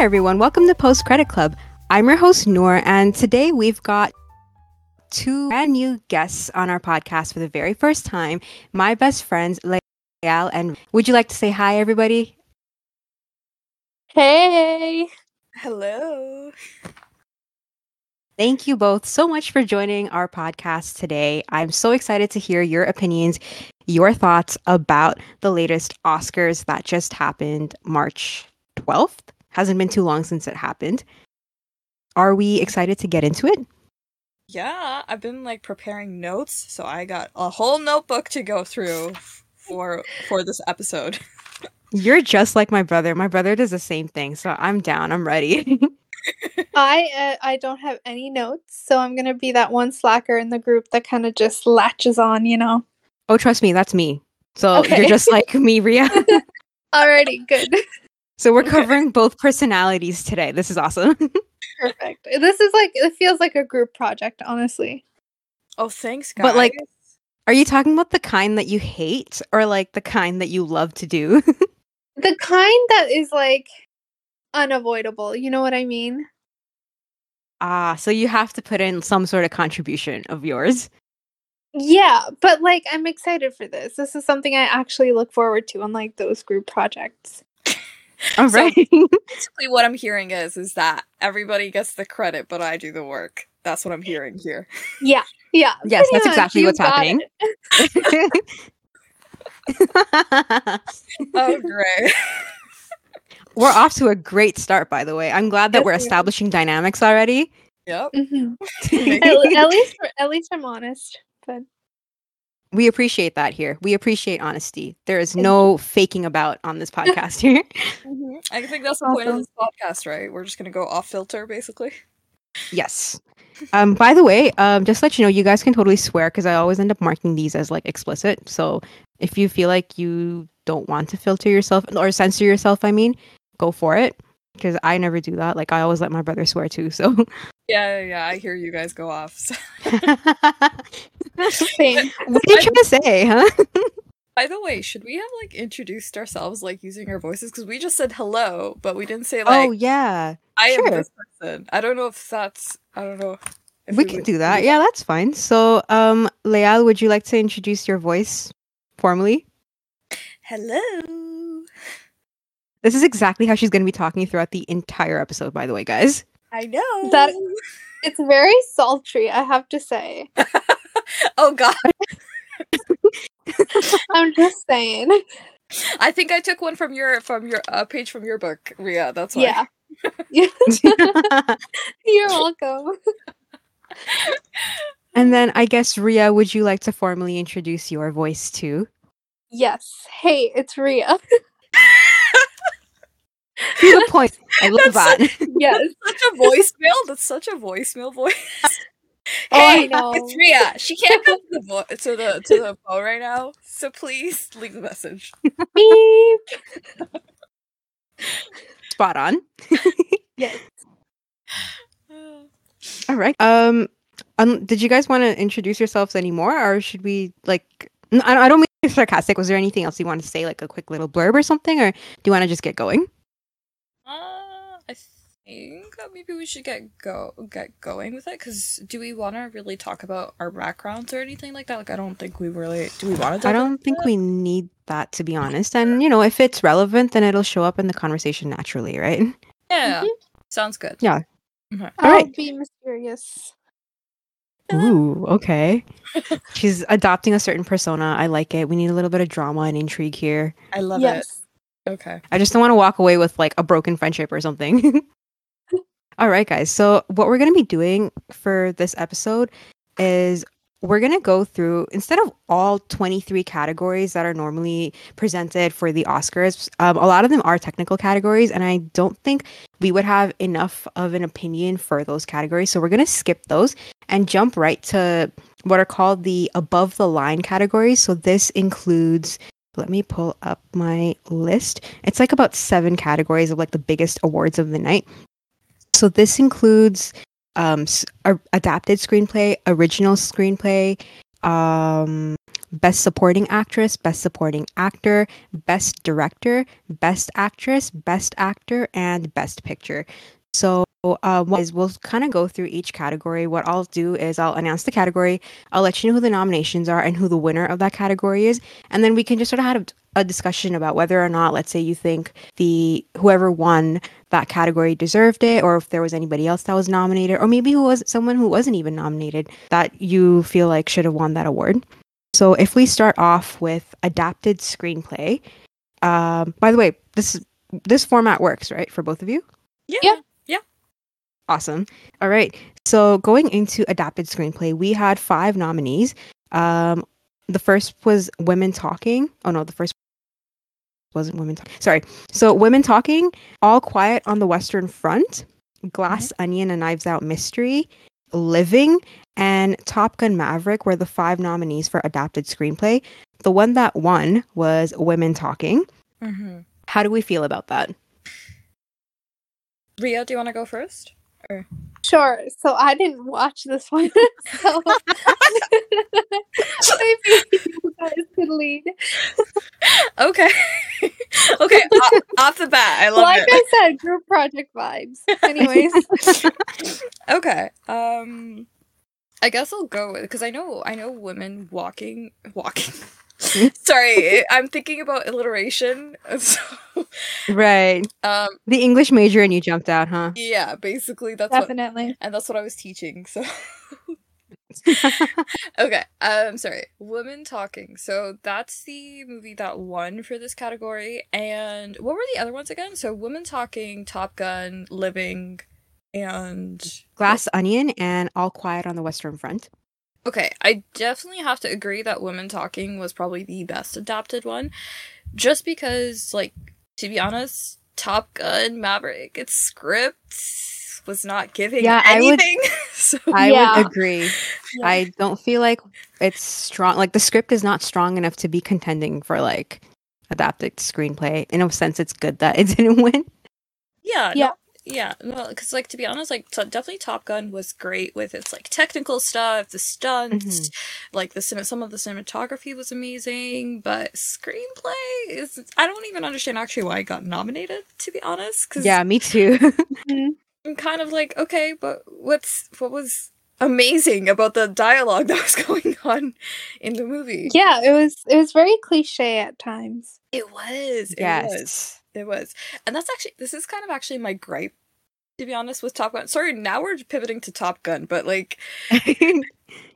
everyone. Welcome to Post Credit Club. I'm your host, Noor, and today we've got two brand new guests on our podcast for the very first time. My best friends, Layal and would you like to say hi, everybody? Hey. Hello. Thank you both so much for joining our podcast today. I'm so excited to hear your opinions, your thoughts about the latest Oscars that just happened March 12th. Hasn't been too long since it happened. Are we excited to get into it? Yeah, I've been like preparing notes, so I got a whole notebook to go through for for this episode. You're just like my brother. My brother does the same thing, so I'm down. I'm ready. I uh, I don't have any notes, so I'm gonna be that one slacker in the group that kind of just latches on, you know. oh, trust me, that's me. So Okay. you're just like me, Ria. Alrighty, good, so we're Okay. covering both personalities today. This is awesome. perfect. This is like it feels like a group project, honestly. Oh, thanks, guys. But, like, Are you talking about the kind that you hate or like the kind that you love to do? The kind that is like unavoidable. You know what I mean? ah, so you have to put in some sort of contribution of yours. Yeah, but like I'm excited for this. This is something I actually look forward to, unlike those group projects. All So- basically what I'm hearing is is that everybody gets the credit, but I do the work. That's what I'm hearing here. Yeah, yeah. Yes, that's much, exactly you what's happening. Oh, great. we're off to a great start, by the way. I'm glad that Yes, we're establishing dynamics already. yep. Mhm. at, at least, at least I'm honest. We appreciate that here. We appreciate honesty. There is no faking about on this podcast here. Mhm. I think that's the point of this podcast, right? We're just gonna go off filter, basically. Yes. Um, by the way, um, just to let you know, you guys can totally swear because I always end up marking these as like explicit. So if you feel like you don't want to filter yourself or censor yourself, I mean, go for it. Because I never do that. Like I always let my brother swear too. So Yeah, yeah, yeah. I hear you guys go off. So- same. what are you trying to say, huh? By the way, should we have like introduced ourselves like using our voices? Because we just said hello, but we didn't say like oh yeah. I am this person. I don't know if that's I don't know. If we can would do that. Yeah, that's fine. So um Layal, would you like to introduce your voice formally? Hello. This is exactly how she's gonna be talking throughout the entire episode, by the way, guys. I know. That- It's very sultry, I have to say. oh god. I'm just saying. I think I took one from your from your uh, page from your book, Ria. That's why. Yeah. Yeah. You're welcome. and then I guess Ria, would you like to formally introduce your voice too? Yes. Hey, it's Ria. To the point. I love that. That's Yes. Such a voicemail. That's such a voicemail voice. Oh, I hey, know. it's Ria. She can't come to the vo- to the to the phone right now, so please leave a message. Beep. Spot on. Yes. All right. Um, um did you guys want to introduce yourselves anymore, or should we like? i don't mean sarcastic. Was there anything else you want to say, like a quick little blurb or something, or do you want to just get going? Uh, I think that maybe we should get go get going with it. Because do we want to really talk about our backgrounds or anything like that? Like, I don't think we really do. We want to. I don't think we need that to be honest. And you know, if it's relevant, then it'll show up in the conversation naturally, right? Yeah, mm-hmm. sounds good. Yeah. Okay. I'll right. be mysterious. Ooh, okay. She's adopting a certain persona. I like it. We need a little bit of drama and intrigue here. I love yes. it. Okay. I just don't want to walk away with like a broken friendship or something. All right, guys. So, what we're going to be doing for this episode is we're going to go through, instead of all 23 categories that are normally presented for the Oscars, um, a lot of them are technical categories. And I don't think we would have enough of an opinion for those categories. So, we're going to skip those and jump right to what are called the above the line categories. So, this includes let me pull up my list. It's like about seven categories of like the biggest awards of the night. So this includes um adapted screenplay, original screenplay, um Best Supporting Actress, Best Supporting Actor, Best Director, Best Actress, Best Actor, and Best Picture. So uh, what is we'll kind of go through each category. What I'll do is I'll announce the category. I'll let you know who the nominations are and who the winner of that category is, and then we can just sort of have a discussion about whether or not, let's say, you think the whoever won that category deserved it, or if there was anybody else that was nominated, or maybe who was someone who wasn't even nominated that you feel like should have won that award. So if we start off with adapted screenplay, um, by the way, this this format works right for both of you. Yeah. Yeah. Awesome. All right. So going into adapted screenplay, we had five nominees. Um, the first was Women Talking. Oh no, the first wasn't Women Talking. Sorry. So Women Talking, All Quiet on the Western Front, Glass Onion, A Knives Out Mystery, Living, and Top Gun Maverick were the five nominees for adapted screenplay. The one that won was Women Talking. Mm-hmm. How do we feel about that? Ria, do you want to go first? Sure. So I didn't watch this one, so maybe you guys could lead. Okay. okay. off, off the bat, I love like it. Like I said, group project vibes. Anyways, okay. Um, I guess I'll go with because I know I know women walking walking. Sorry, I'm thinking about alliteration. So, Right. um, The English major and you jumped out, huh? yeah, basically that's what, definitely. and that's what I was teaching. So, okay. Um, sorry, women talking. So that's the movie that won for this category. And what were the other ones again? So, women talking, Top Gun, Living, and Glass Onion and All Quiet on the Western Front. Okay, I definitely have to agree that Women Talking was probably the best adapted one. Just because, like, to be honest, Top Gun Maverick, its script was not giving Yeah, I would- anything. so, I Yeah. would agree. I don't feel like it's strong. Like the script is not strong enough to be contending for like adapted screenplay. In a sense, it's good that it didn't win. yeah, Yeah. no, yeah, no, because like to be honest, like t- definitely Top Gun was great with its like technical stuff, the stunts, mm-hmm. like the some of the cinematography was amazing, but screenplay is I don't even understand actually why it got nominated. To be honest, because Yeah, me too. Mm-hmm. I'm kind of like, okay, but what's what was amazing about the dialogue that was going on in the movie? Yeah, it was it was very cliche at times. It was. It was. It was. And that's actually this is kind of actually my gripe, to be honest, with Top Gun. Sorry, now we're pivoting to Top Gun, but like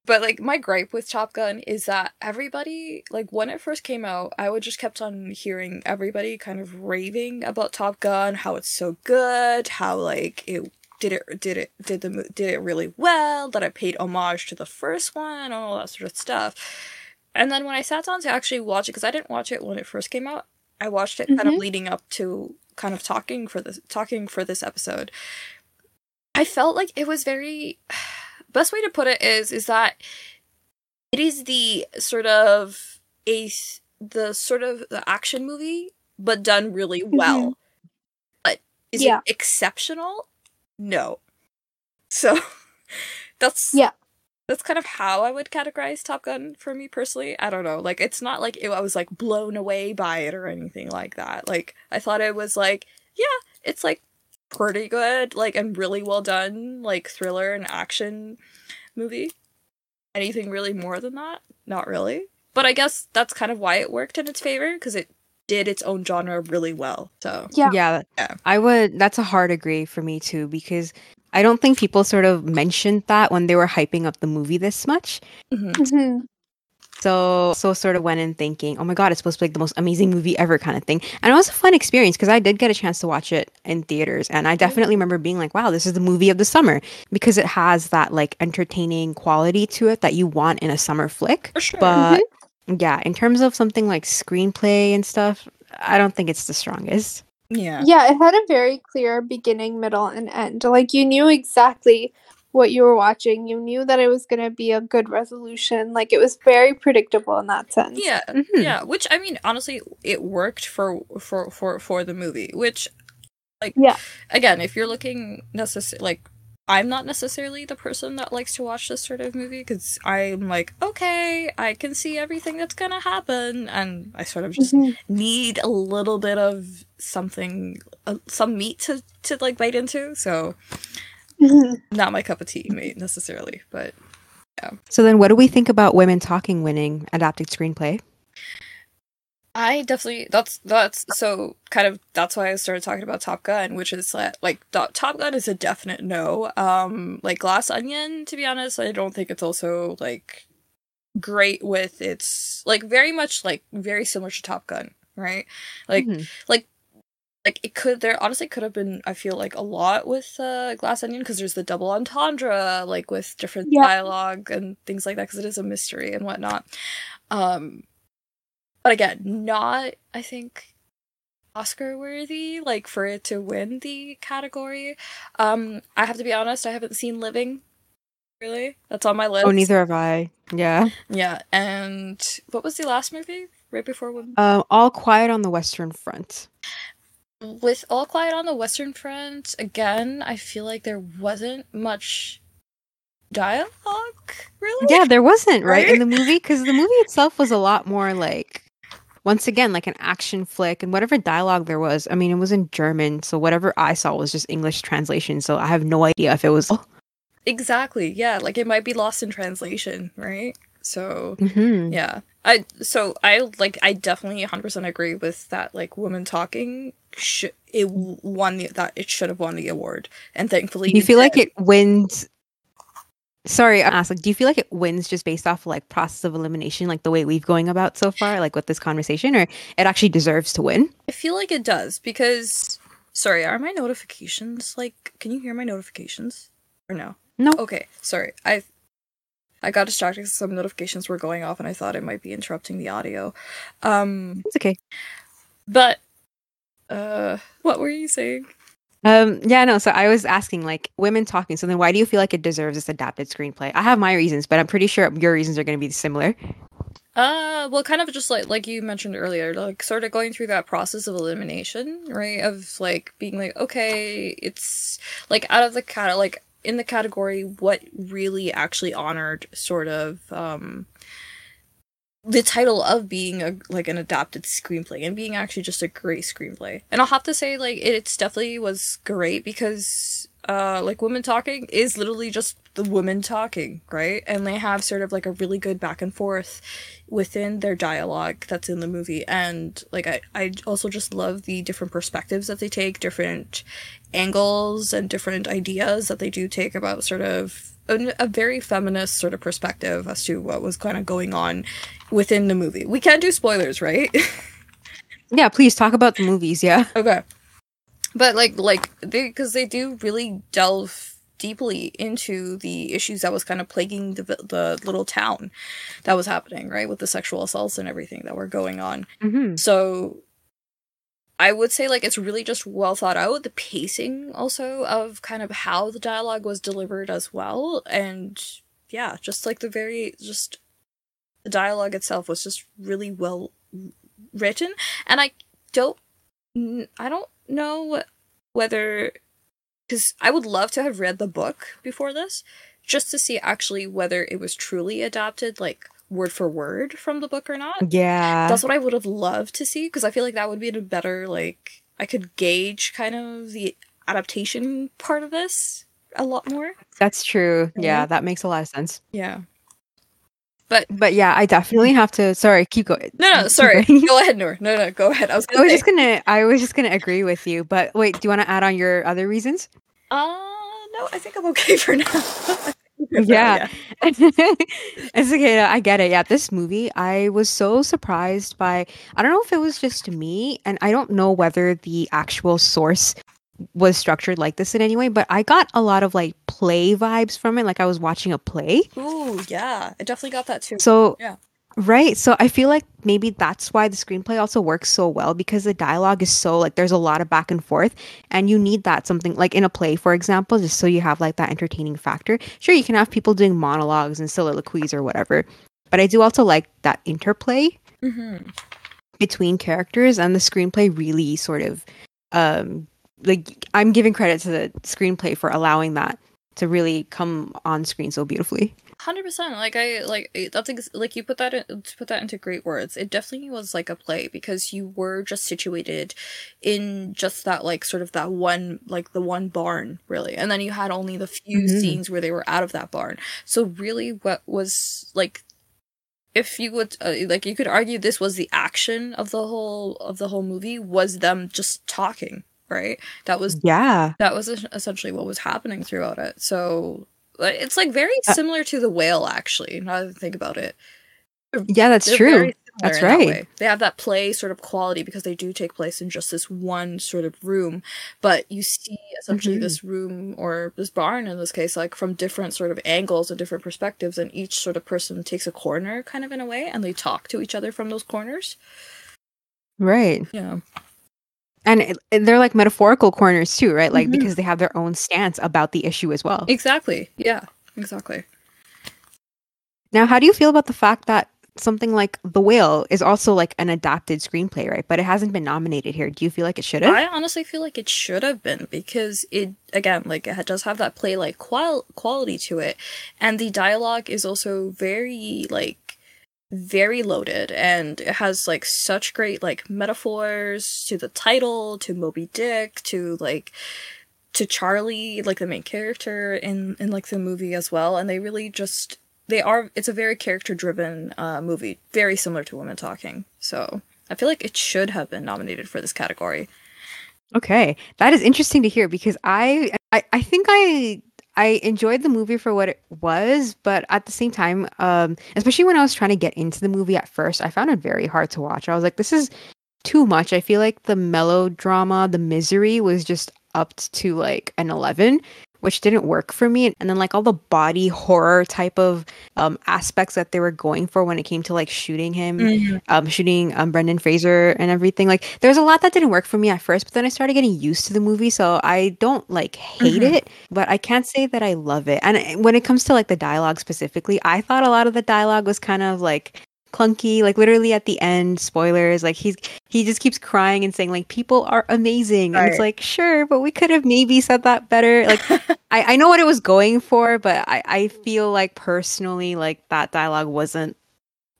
but like my gripe with Top Gun is that everybody like when it first came out, I would just kept on hearing everybody kind of raving about Top Gun, how it's so good, how like it did it did it did the did it really well, that I paid homage to the first one, all that sort of stuff. And then when I sat down to actually watch it, because I didn't watch it when it first came out, I watched it kind of Mhm. leading up to kind of talking for this talking for this episode. I felt like it was very best way to put it is is that it is the sort of a the sort of the action movie but done really well. But is Yeah. it exceptional? No. So that's Yeah. That's kind of how I would categorize Top Gun for me personally. I don't know. Like it's not like it, I was like blown away by it or anything like that. Like I thought it was like, yeah, it's like pretty good, like and really well done, like thriller and action movie. Anything really more than that? Not really. But I guess that's kind of why it worked in its favor because it did its own genre really well. So Yeah. yeah. Yeah. I would. That's a hard agree for me too because I don't think people sort of mentioned that when they were hyping up the movie this much. mhm. Mhm. So so sort of went in thinking, oh my god, it's supposed to be like the most amazing movie ever kind of thing. And it was a fun experience because I did get a chance to watch it in theaters and I definitely remember being like, wow, this is the movie of the summer because it has that like entertaining quality to it that you want in a summer flick. for sure. But yeah, in terms of something like screenplay and stuff, I don't think it's the strongest. Yeah. Yeah, it had a very clear beginning, middle, and end. Like you knew exactly what you were watching. You knew that it was going to be a good resolution. Like it was very predictable in that sense. Yeah, Mhm. yeah. Which I mean, honestly, it worked for for for for the movie. Which, like, Yeah. Again, if you're looking necessary, like, I'm not necessarily the person that likes to watch this sort of movie because I'm like, okay, I can see everything that's gonna happen, and I sort of just Mhm. need a little bit of something, uh, some meat to to like bite into. So Mhm. not my cup of tea, mate, necessarily, but yeah. So then, what do we think about women talking winning adapted screenplay? I definitely that's that's so kind of that's why I started talking about Top Gun, which is that like Top Gun is a definite no. Um, like Glass Onion, to be honest, I don't think it's also like great with its like very much like very similar to Top Gun, right? Like Mhm. like it could there honestly could have been I feel like a lot with uh, Glass Onion because there's the double entendre like with different Yeah. dialogue and things like that because it is a mystery and whatnot. Um, but again, not I think Oscar worthy like for it to win the category. Um, I have to be honest, I haven't seen Living. Really, that's on my list. Oh, neither have I. Yeah. Yeah, and what was the last movie right before Women? Um, All Quiet on the Western Front. with All Quiet on the Western Front, again, I feel like there wasn't much dialogue, really. Yeah, there wasn't right, Right? in the movie because the movie itself was a lot more like, once again, like an action flick, and whatever dialogue there was. I mean, it was in German, so whatever I saw was just English translation. So I have no idea if it was. Exactly. Yeah, like it might be lost in translation, right? So Mhm. yeah, I so I like I definitely 100% agree with that. Like woman talking, sh- it won the, that it should have won the award, and thankfully you feel like it wins? Sorry, I asked. Like, do you feel like it wins just based off like process of elimination, like the way we've going about so far, like with this conversation, or it actually deserves to win? I feel like it does because sorry, are my notifications like? Can you hear my notifications or no? No. Okay, sorry. I I got distracted because some notifications were going off and I thought it might be interrupting the audio. Um It's okay. but uh what were you saying? Um, yeah, no. So I was asking, like, women talking. So then, why do you feel like it deserves this adapted screenplay? I have my reasons, but I'm pretty sure your reasons are going to be similar. Uh well kind of just like like you mentioned earlier, like sort of going through that process of elimination, right? Of like being like, okay, it's like out of the cat like in the category what really actually honored sort of um the title of being a like an adapted screenplay and being actually just a great screenplay. And I'll have to say like it's definitely was great because uh like women talking is literally just the women talking, right? And they have sort of like a really good back and forth within their dialogue that's in the movie and like I I also just love the different perspectives that they take, different angles and different ideas that they do take about sort of a, a very feminist sort of perspective as to what was kind of going on within the movie. We can't do spoilers, right? Yeah, please talk about the movies. Yeah. okay. But like like they because they do really delve deeply into the issues that was kind of plaguing the the little town that was happening, right? With the sexual assaults and everything that were going on. Mm-hmm. So I would say like it's really just well thought out. The pacing also of kind of how the dialogue was delivered as well. And yeah, just like the very just the dialogue itself was just really well written. And I don't I don't know whether because I would love to have read the book before this, just to see actually whether it was truly adapted, like word for word from the book or not. Yeah. That's what I would have loved to see because I feel like that would be a better like I could gauge kind of the adaptation part of this a lot more. That's true. Yeah, Mhm. that makes a lot of sense. Yeah. But but yeah, I definitely have to. Sorry, keep going. No, no, sorry. go ahead, Noor. No, no, go ahead. I was I was just gonna. I was just gonna agree with you. But wait, do you want to add on your other reasons? Uh, no, I think I'm okay for now. Yeah. it's okay. I get it. Yeah, this movie, I was so surprised by. I don't know if it was just me, and I don't know whether the actual source was structured like this in any way, but I got a lot of like play vibes from it, like I was watching a play. Ooh, yeah. I definitely got that too. So Yeah. Right. So I feel like maybe that's why the screenplay also works so well because the dialogue is so like there's a lot of back and forth and you need that something like in a play for example just so you have like that entertaining factor. Sure you can have people doing monologues and soliloquies or whatever. But I do also like that interplay Mm-hmm. between characters and the screenplay really sort of um like I'm giving credit to the screenplay for allowing that to really come on screen so beautifully. Hundred percent. Like I like that's ex- like you put that in, to put that into great words. It definitely was like a play because you were just situated in just that like sort of that one like the one barn really, and then you had only the few Mhm. scenes where they were out of that barn. So really, what was like if you would uh, like you could argue this was the action of the whole of the whole movie was them just talking right that was Yeah. that was essentially what was happening throughout it so it's like very Uh, similar to the whale actually now that I think about it Yeah, that's They're true. That's in that right. they have that play sort of quality because they do take place in just this one sort of room but you see essentially Mhm. this room or this barn in this case like from different sort of angles and different perspectives and each sort of person takes a corner kind of in a way and they talk to each other from those corners Right. yeah And they're like metaphorical corners too, right? Like Mhm. because they have their own stance about the issue as well. exactly yeah exactly Now, how do you feel about the fact that something like The Whale is also like an adapted screenplay, right? But it hasn't been nominated here. Do you feel like it should have? I honestly feel like it should have been because it again like it does have that play like qual- quality to it, and the dialogue is also very like very loaded and it has like such great like metaphors to the title to Moby Dick to like to Charlie like the main character in in like the movie as well and they really just they are it's a very character driven uh movie very similar to Women Talking. So I feel like it should have been nominated for this category. Okay, that is interesting to hear because I, I, I think I, I enjoyed the movie for what it was, but at the same time, um, especially when I was trying to get into the movie at first, I found it very hard to watch. I was like, this is too much. I feel like the melodrama, the misery was just upped to like an 11, which didn't work for me. And then like all the body horror type of um aspects that they were going for when it came to like shooting him um, shooting um, Brendan Fraser and everything. Like, there's a lot that didn't work for me at first, but then I started getting used to the movie, so I don't like hate Mhm. it, but I can't say that I love it. And uh, when it comes to like the dialogue specifically, I thought a lot of the dialogue was kind of like clunky like literally at the end spoilers like he's he just keeps crying and saying like people are amazing and it's like sure but we could have maybe said that better like I, I know what it was going for but I, I feel like personally like that dialogue wasn't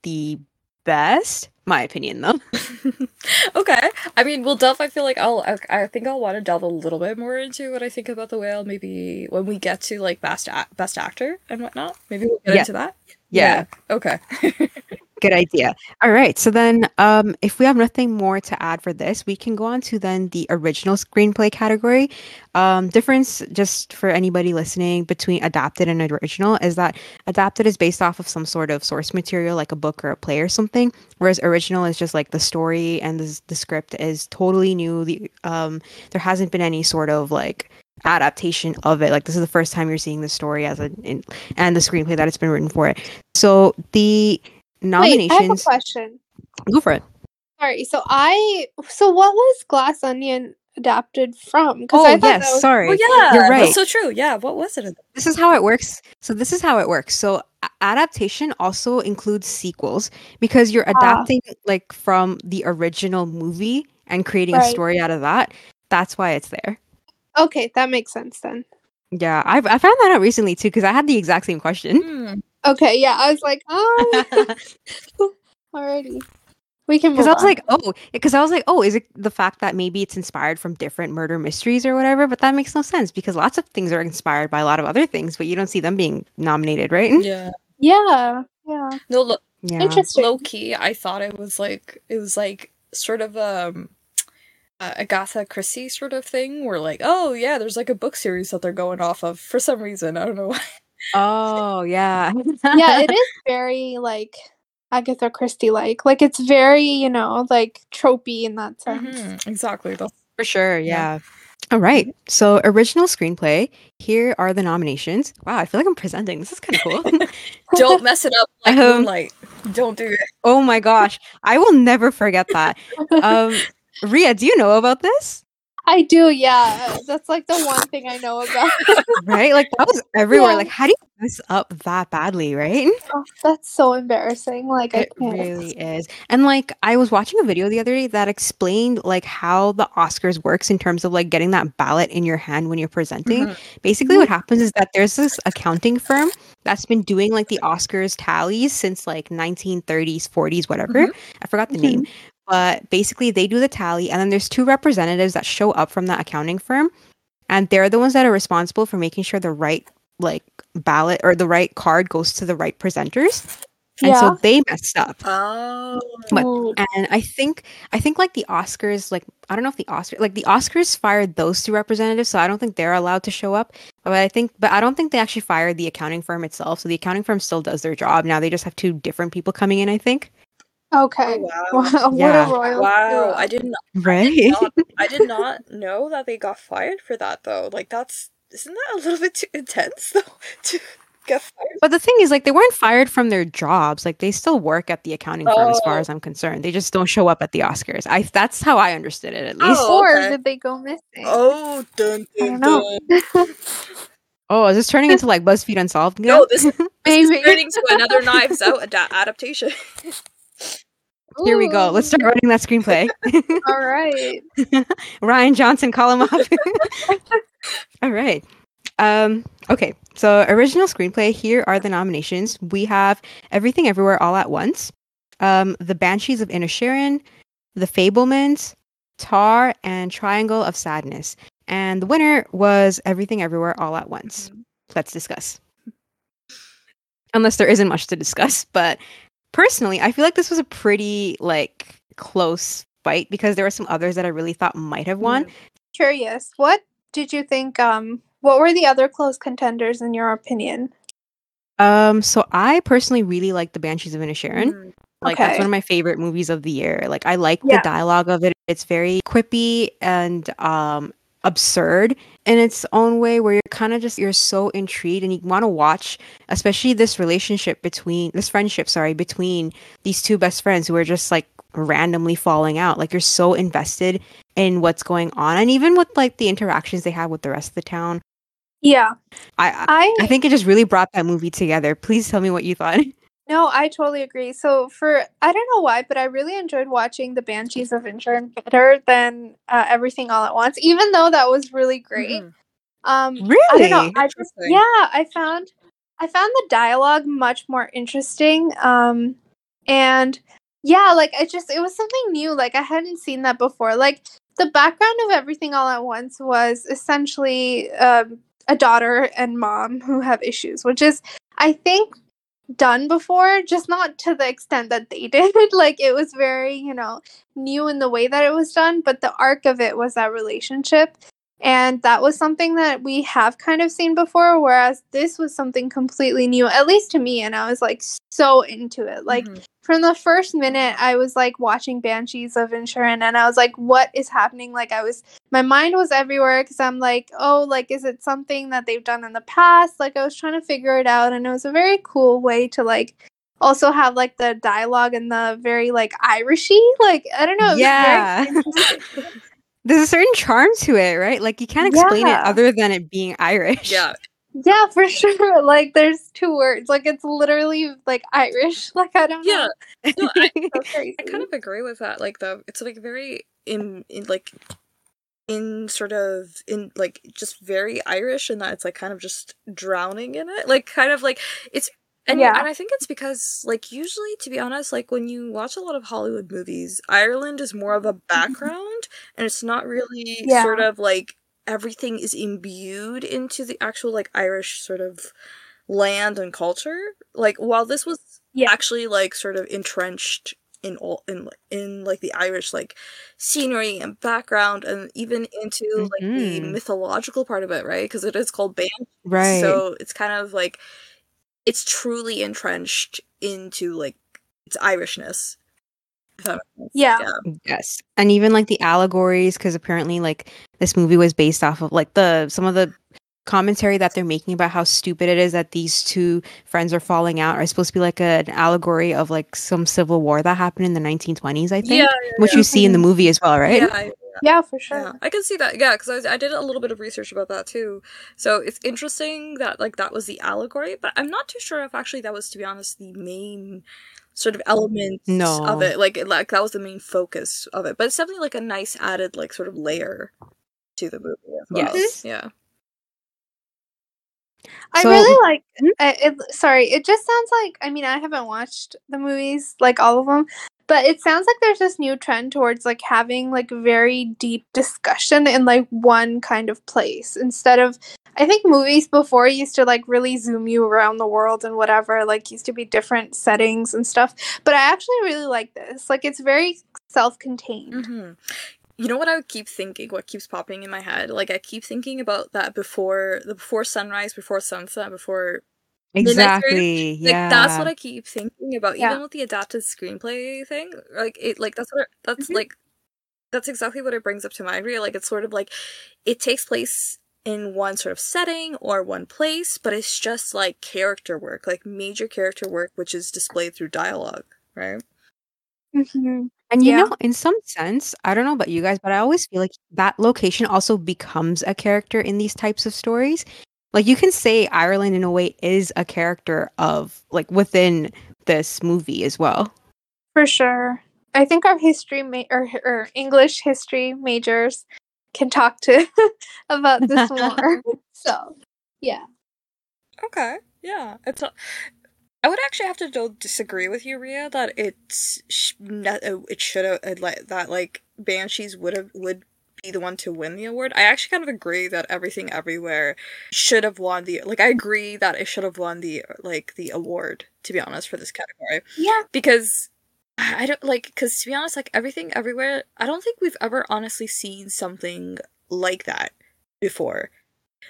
the best my opinion though okay. I mean, we'll delve. I feel like I'll. I, think I'll want to delve a little bit more into what I think about the whale. Maybe when we get to like best a- best actor and whatnot. Maybe we'll get Yeah. into that. yeah Okay. Good idea. All right. So then, um, if we have nothing more to add for this, we can go on to then the original screenplay category. Um, difference, just for anybody listening, between adapted and original is that adapted is based off of some sort of source material, like a book or a play or something, whereas original is just like the story and the, the script is totally new. The um, there hasn't been any sort of like adaptation of it. Like this is the first time you're seeing the story as a in, and the screenplay that it's been written for it. So the Wait, I have a question. Go for it. Sorry. So I. So what was Glass Onion adapted from? Oh I thought yes, was- sorry. Oh yeah, You're right. That's so true. Yeah. What was it? This is how it works. So this is how it works. So adaptation also includes sequels because you're Ah. adapting like from the original movie and creating a story out of that. That's why it's there. Okay, that makes sense then. Yeah, I I found that out recently too because I had the exact same question. Hmm. Okay, yeah, I was like, oh, alrighty. We can Because I was on. like, oh, because I was like, oh, is it the fact that maybe it's inspired from different murder mysteries or whatever? But that makes no sense because lots of things are inspired by a lot of other things, but you don't see them being nominated, right? Yeah. yeah, yeah, No. look, Yeah. interesting. low key, I thought it was like it was like sort of um. Uh, Agatha Christie sort of thing, where like, oh yeah, there's like a book series that they're going off of for some reason. I don't know why. Oh yeah. yeah. It is very like Agatha Christie like. Like it's very you know like tropey in that sense. Mhm, Exactly. That's For sure, Yeah. yeah. All right. So, original screenplay. Here are the nominations. Wow, I feel like I'm presenting. This is kind of cool. don't mess it up like Um, Moonlight. Don't do it. oh my gosh, I will never forget that. Um, Ria, do you know about this? I do, yeah. That's like the one thing I know about. right? Like that was everywhere. Yeah. Like how do you mess up that badly, right? Oh, that's so embarrassing. Like I It can't. really is. And like I was watching a video the other day that explained like how the Oscars works in terms of like getting that ballot in your hand when you're presenting. Mhm. Basically mm-hmm. what happens is that there's this accounting firm that's been doing like the Oscars tallies since like 1930s, 40s, whatever. Mm-hmm. I forgot the mm-hmm. name. But basically they do the tally and then there's two representatives that show up from that accounting firm and they're the ones that are responsible for making sure the right like ballot or the right card goes to the right presenters. And Yeah. so they messed up. Oh. But- And I think I think like the Oscars, like I don't know if the Oscar like the Oscars fired those two representatives, so I don't think they're allowed to show up. But I think but I don't think they actually fired the accounting firm itself. So the accounting firm still does their job. Now they just have two different people coming in, I think. Okay. Oh, wow. Wow, what a royal. Wow, I didn't. Right. Not, I did not know that they got fired for that though. Like that's isn't that a little bit too intense though to get fired? But the thing is, like, they weren't fired from their jobs. Like, they still work at the accounting firm, as far Oh. as I'm concerned. They just don't show up at the Oscars. I that's how I understood it, at least. Oh, or okay. did they go missing? Oh, dun, I dun, don't know. dun. Oh, is this turning into like BuzzFeed Unsolved? again? No, this, this is turning to another Knives Out ad- adaptation. Here we go. Let's start writing that screenplay. All right. Ryan Johnson, call him up. All right. Um, okay, so original screenplay. Here are the nominations. We have Everything Everywhere All at Once, um, The Banshees of Inisherin, The Fabelmans, Tar, and Triangle of Sadness. And the winner was Everything Everywhere All at Once. Let's discuss. Unless there isn't much to discuss, but personally, I feel like this was a pretty like close fight because there were some others that I really thought might have won. Curious. What did you think? Um, what were the other close contenders in your opinion? Um, so I personally really like the Banshees of Inisherin. Mm. Like that's one of my favorite movies of the year. Like I like Yeah. the dialogue of it. It's very quippy and um absurd in its own way where you're kind of just you're so intrigued and you want to watch especially this relationship between this friendship sorry between these two best friends who are just like randomly falling out. Like you're so invested in what's going on and even with like the interactions they have with the rest of the town. Yeah, i i, I I think it just really brought that movie together. Please tell me what you thought no, I totally agree. So for I don't know why, but I really enjoyed watching the Banshees of Inisherin better than uh, Everything All at Once, even though that was really great. Mhm. Um, I don't know. I just yeah, I found I found the dialogue much more interesting. Um, and yeah, like I just it was something new. Like I hadn't seen that before. Like the background of everything all at once was essentially um, a daughter and mom who have issues, which is I think done before, just not to the extent that they did. like it was very you know new in the way that it was done, but the arc of it was that relationship. And that was something that we have kind of seen before, whereas this was something completely new, at least to me. And I was like so into it. Like Mhm. from the first minute, I was like watching Banshees of Inisherin and I was like, what is happening? Like, I was, my mind was everywhere because I'm like, oh, like, is it something that they've done in the past? Like, I was trying to figure it out. And it was a very cool way to like, also have like the dialogue and the very like Irishy, like I don't know, it was very Yeah. interesting. there's a certain charm to it, right? Like you can't explain Yeah. it other than it being Irish. Yeah. Yeah, for sure. Like there's two words. Like it's literally like Irish. Like I don't Yeah. know. No, I, So. I kind of agree with that. Like the it's like very in in like in sort of in like just very Irish and that it's like kind of just drowning in it. Like kind of like it's and Yeah. and I think it's because like usually to be honest, like when you watch a lot of Hollywood movies, Ireland is more of a background and it's not really Yeah. sort of like everything is imbued into the actual like Irish sort of land and culture. Like while this was Yeah. actually like sort of entrenched in all in in like the Irish like scenery and background and even into like the Mhm. mythological part of it, right? Because it is called band. Right. So it's kind of like it's truly entrenched into like its Irishness. if that makes sense. Yeah. yes. And even like the allegories, because apparently like this movie was based off of like the some of the commentary that they're making about how stupid it is that these two friends are falling out are supposed to be like a, an allegory of like some civil war that happened in the 1920s, I think. Yeah, Which you see in the mm-hmm. movie as well, right? yeah, I, Yeah, for sure. Yeah, I can see that. Yeah, because I, I did a little bit of research about that too. So it's interesting that like that was the allegory, but I'm not too sure if actually that was, to be honest, the main sort of element No. of it. Like, it, like that was the main focus of it. But it's definitely like a nice added like sort of layer to the movie as well. Yes. Yeah. I So- really like Mhm. uh, it. Sorry, it just sounds like. I mean, I haven't watched the movies, like all of them, but it sounds like there's this new trend towards like having like very deep discussion in like one kind of place instead of. I think movies before used to like really zoom you around the world and whatever, like used to be different settings and stuff. But I actually really like this. Like it's very self-contained. hmm You know what I would keep thinking? What keeps popping in my head? Like I keep thinking about that before the before sunrise, before sunset, before Exactly. Like yeah. that's what I keep thinking about, Yeah. even with the adapted screenplay thing. Like it, like that's what it, that's Mhm. like that's exactly what it brings up to mind. Really, like it's sort of like it takes place in one sort of setting or one place, but it's just like character work, like major character work, which is displayed through dialogue, right? Mhm. And you Yeah. know, in some sense, I don't know about you guys, but I always feel like that location also becomes a character in these types of stories. Like you can say Ireland in a way is a character of like within this movie as well. For sure. I think our history ma- or, or English history majors can talk to about this more. so, yeah. Okay, yeah, it's. A, I would actually have to disagree with you, Ria, that it's sh- not, uh, it should have like that like Banshees would have would be the one to win the award. I actually kind of agree that Everything Everywhere should have won the like. I agree that it should have won the like the award. To be honest, for this category, Yeah. because I don't like because to be honest, like Everything Everywhere, I don't think we've ever honestly seen something like that before.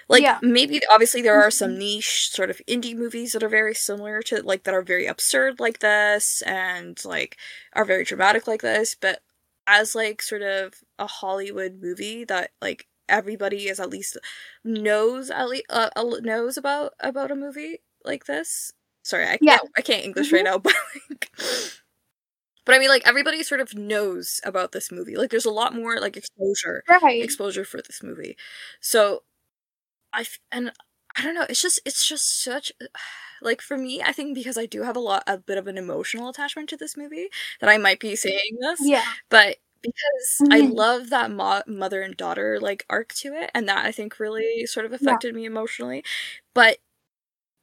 Like Yeah. maybe obviously there are some niche sort of indie movies that are very similar to like that are very absurd like this and like are very dramatic like this, but as like sort of a Hollywood movie that like everybody is at least knows at least uh, knows about about a movie like this. Sorry, I can't Yeah. I can't English right now, but like but I mean like everybody sort of knows about this movie. Like there's a lot more like exposure Right. exposure for this movie. So I and I don't know, it's just it's just such like for me, I think because I do have a lot a bit of an emotional attachment to this movie that I might be saying this, yeah. but because I Mhm. love that mo- mother and daughter like arc to it and that I think really sort of affected me emotionally. But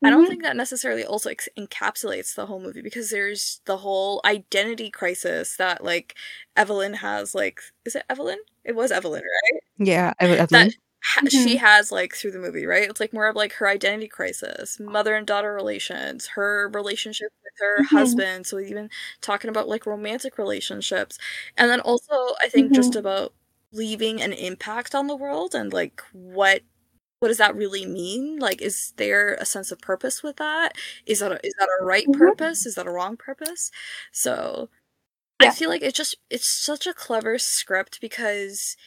I don't Mhm. think that necessarily also ex- encapsulates the whole movie because there's the whole identity crisis that like Evelyn has like is it Evelyn? It was Evelyn, right? Yeah, I, I that ha- she Mhm. has like through the movie, right? It's like more of like her identity crisis, mother and daughter relations, her relationship with her Mhm. husband. So even talking about like romantic relationships, and then also I think just about leaving an impact on the world and like what what does that really mean? Like, is there a sense of purpose with that? Is that a, is that a right Mhm. purpose? Is that a wrong purpose? So I feel like it just it's such a clever script because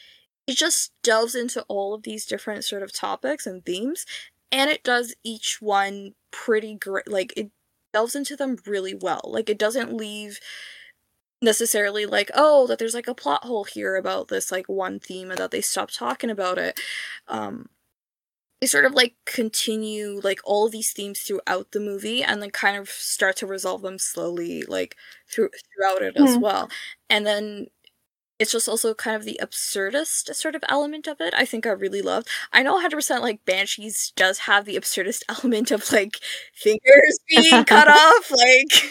it just delves into all of these different sort of topics and themes and it does each one pretty great like it delves into them really well. Like it doesn't leave necessarily like oh that there's like a plot hole here about this like one theme and that they stop talking about it. Um they sort of like continue like all of these themes throughout the movie and then kind of start to resolve them slowly like through throughout it as Hmm. well. And then it's just also kind of the absurdist sort of element of it i think i really loved i know 100% like banshees does have the absurdist element of like fingers being cut off like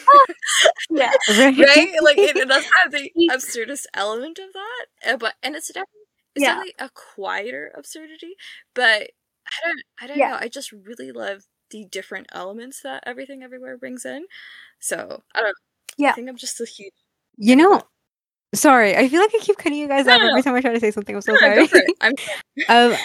Yeah. right? right like it, it does have the absurdist element of that uh, but and it's definitely it's Yeah. definitely a quieter absurdity but i don't i don't Yeah. know i just really love the different elements that everything everywhere brings in so i don't Yeah. I think i'm just a huge You know, sorry, I feel like I keep cutting you guys No, off no, every no. time I try to say something. I'm so sorry. go for it. I'm um,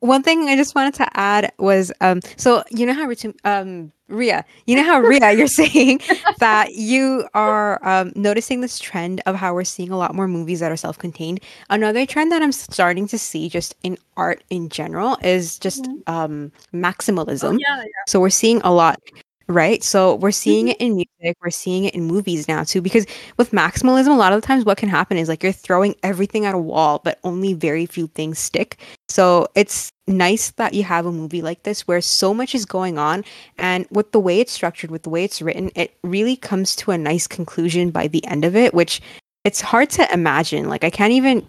one thing I just wanted to add was um, so you know how um, Ria, you know how Ria, you're saying that you are um, noticing this trend of how we're seeing a lot more movies that are self-contained. Another trend that I'm starting to see just in art in general is just Mhm. um, maximalism. oh, yeah, yeah. So we're seeing a lot. Right? So we're seeing Mhm. it in music, we're seeing it in movies now too. Because with maximalism, a lot of the times what can happen is like you're throwing everything at a wall, but only very few things stick. So it's nice that you have a movie like this where so much is going on, and with the way it's structured, with the way it's written, it really comes to a nice conclusion by the end of it, which it's hard to imagine. Like I can't even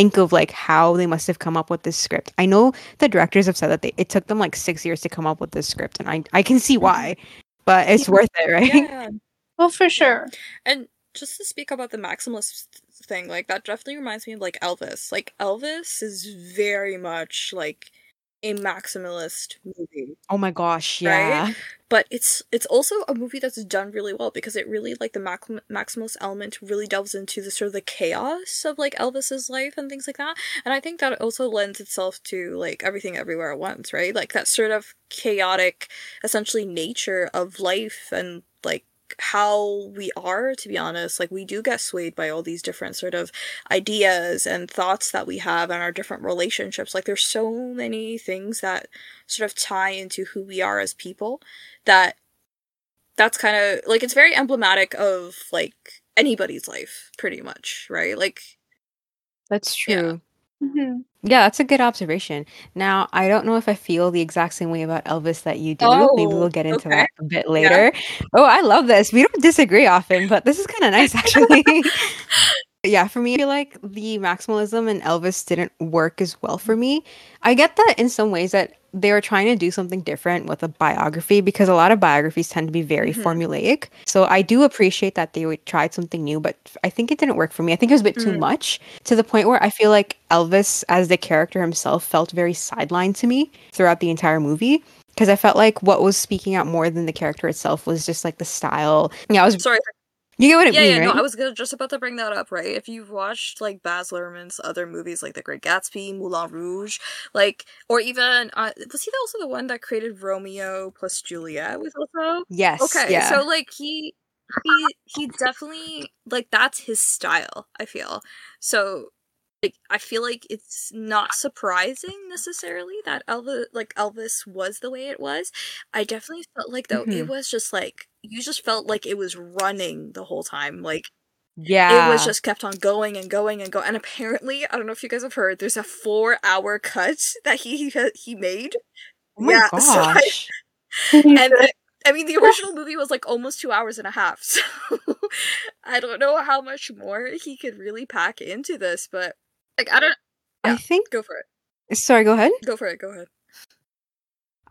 think of like how they must have come up with this script. I know the directors have said that they, it took them like six years to come up with this script, and I I can see why, but it's Yeah. worth it, right? Yeah. Well, for sure. And just to speak about the maximalist thing, like that definitely reminds me of like Elvis. Like Elvis is very much like a maximalist movie. Oh my gosh, Right? yeah. But it's it's also a movie that's done really well because it really like the mac- maximalist element really delves into the sort of the chaos of like Elvis's life and things like that. And I think that also lends itself to like everything everywhere at once, right? Like that sort of chaotic essentially nature of life and like how we are to be honest. Like we do get swayed by all these different sort of ideas and thoughts that we have and our different relationships. Like there's so many things that sort of tie into who we are as people that that's kind of like it's very emblematic of like anybody's life pretty much right? Like That's true. Mhm. Yeah, that's a good observation. Now, I don't know if I feel the exact same way about Elvis that you do. Maybe Oh, we'll get into okay. that a bit later. Oh, I love this. We don't disagree often, but this is kind of nice actually. Yeah, for me, I feel like the maximalism and Elvis didn't work as well for me. I get that in some ways that they were trying to do something different with a biography because a lot of biographies tend to be very Mhm. formulaic. So I do appreciate that they would tried something new, but I think it didn't work for me. I think it was a bit too Mm. much to the point where I feel like Elvis as the character himself felt very sidelined to me throughout the entire movie. Because I felt like what was speaking out more than the character itself was just like the style. Yeah, I was. sorry You get what I yeah, mean, yeah, right? no, I was gonna, just about to bring that up, right? If you've watched like Baz Luhrmann's other movies, like The Great Gatsby, Moulin Rouge, like, or even uh, was he also the one that created Romeo plus Juliet? Was also yes. okay. Yeah. So like he he he definitely like that's his style. I feel so. Like I feel like it's not surprising necessarily that Elvis like Elvis was the way it was. I definitely felt like though Mhm. it was just like you just felt like it was running the whole time. Like yeah. it was just kept on going and going and going. And apparently, I don't know if you guys have heard, there's a four hour cut that he he made. Oh my yeah, so I- And I, I mean, the original movie was like almost two hours and a half. So I don't know how much more he could really pack into this, but like I don't I think. go for it. Sorry. Go ahead. Go for it. Go ahead.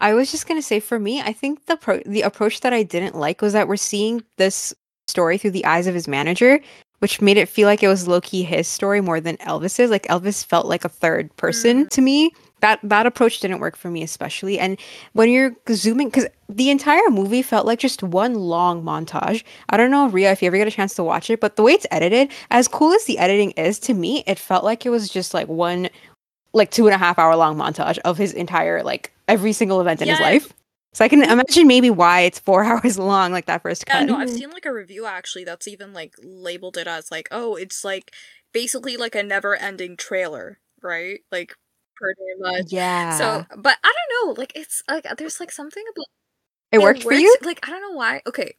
I was just gonna say, for me, I think the pro- the approach that I didn't like was that we're seeing this story through the eyes of his manager, which made it feel like it was low key his story more than Elvis's. Like Elvis felt like a third person mm. to me. That that approach didn't work for me, especially. And when you're zooming, because the entire movie felt like just one long montage. I don't know, Ria, if you ever get a chance to watch it, but the way it's edited, as cool as the editing is, to me, it felt like it was just like one like two and a half hour long montage of his entire like every single event in his life. So I can imagine maybe why it's four hours long, like that first cut Yeah, no, I've seen like a review actually that's even like labeled it as like, oh, it's like basically like a never ending trailer, right? Like pretty much. yeah. So, but I don't know, like it's like there's like something about it worked for works- you? Like I don't know why. Okay,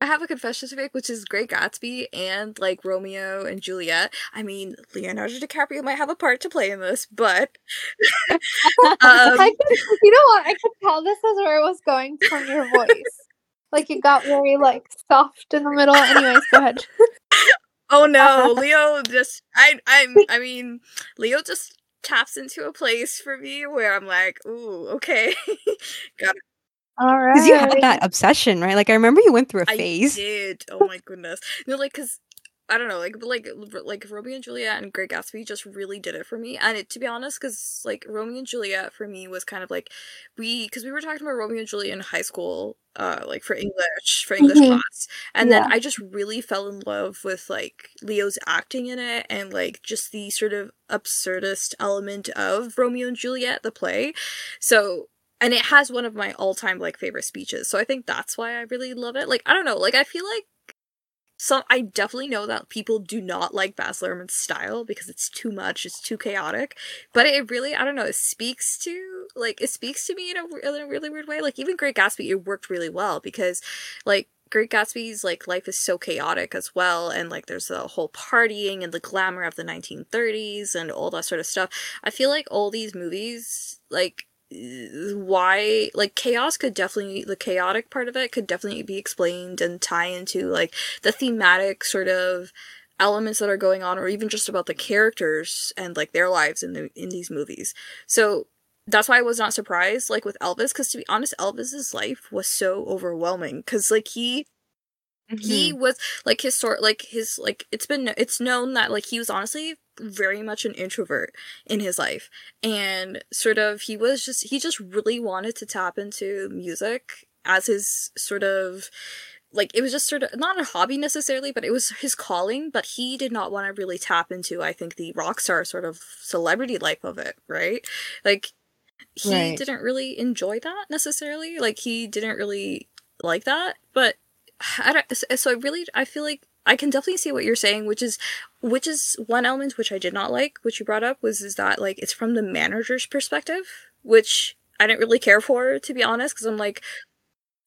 I have a confession to make, which is Great Gatsby and like Romeo and Juliet. I mean, Leonardo DiCaprio might have a part to play in this, but um, I could, you know what? I could tell this is where it was going from your voice. like it got very like soft in the middle. Anyways, go ahead. oh no, Leo just I I I mean, Leo just taps into a place for me where I'm like, ooh, okay, got All right. Because you had that obsession, right? Like I remember you went through a phase. did. Oh my goodness. No, like, cause I don't know, like, like, like Romeo and Juliet and Great Gatsby just really did it for me. And it, to be honest, cause like Romeo and Juliet for me was kind of like we, cause we were talking about Romeo and Juliet in high school, uh, like for English, for English Mhm. class, and Yeah. then I just really fell in love with like Leo's acting in it and like just the sort of absurdist element of Romeo and Juliet, the play. So and it has one of my all-time like favorite speeches so i think that's why i really love it like i don't know like i feel like some I definitely know that people do not like Baz Luhrmann's style because it's too much, it's too chaotic. But it really, I don't know, it speaks to like it speaks to me in a, in a really weird way. Like even Great Gatsby, it worked really well because like Great Gatsby's like life is so chaotic as well, and like there's the whole partying and the glamour of the 1930s and all that sort of stuff. I feel like all these movies like why like chaos could definitely the chaotic part of it could definitely be explained and tie into like the thematic sort of elements that are going on or even just about the characters and like their lives in the in these movies so that's why i was not surprised like with elvis because to be honest elvis's life was so overwhelming because like he Mm-hmm. He was like his sort like his like it's been it's known that like he was honestly very much an introvert in his life. And sort of he was just he just really wanted to tap into music as his sort of like it was just sort of not a hobby necessarily but it was his calling but he did not want to really tap into i think the rock star sort of celebrity life of it right? Like he right. didn't really enjoy that necessarily. Like he didn't really like that but I don't, so I really I feel like I can definitely see what you're saying, which is which is one element which I did not like, which you brought up was is that like it's from the manager's perspective, which I didn't really care for to be honest, because I'm like,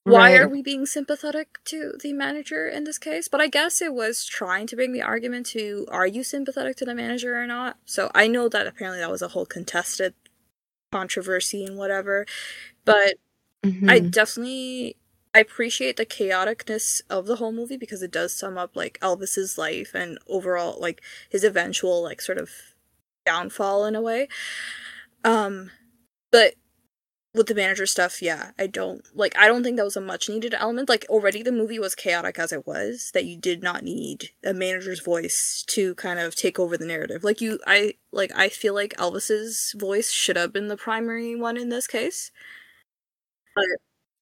why right. are we being sympathetic to the manager in this case? But I guess it was trying to bring the argument to are you sympathetic to the manager or not? So I know that apparently that was a whole contested controversy and whatever, but mm-hmm. I definitely I appreciate the chaoticness of the whole movie because it does sum up like Elvis's life and overall like his eventual like sort of downfall in a way. Um but with the manager stuff, yeah, I don't like I don't think that was a much needed element. Like already the movie was chaotic as it was, that you did not need a manager's voice to kind of take over the narrative. Like you I like I feel like Elvis's voice should have been the primary one in this case. But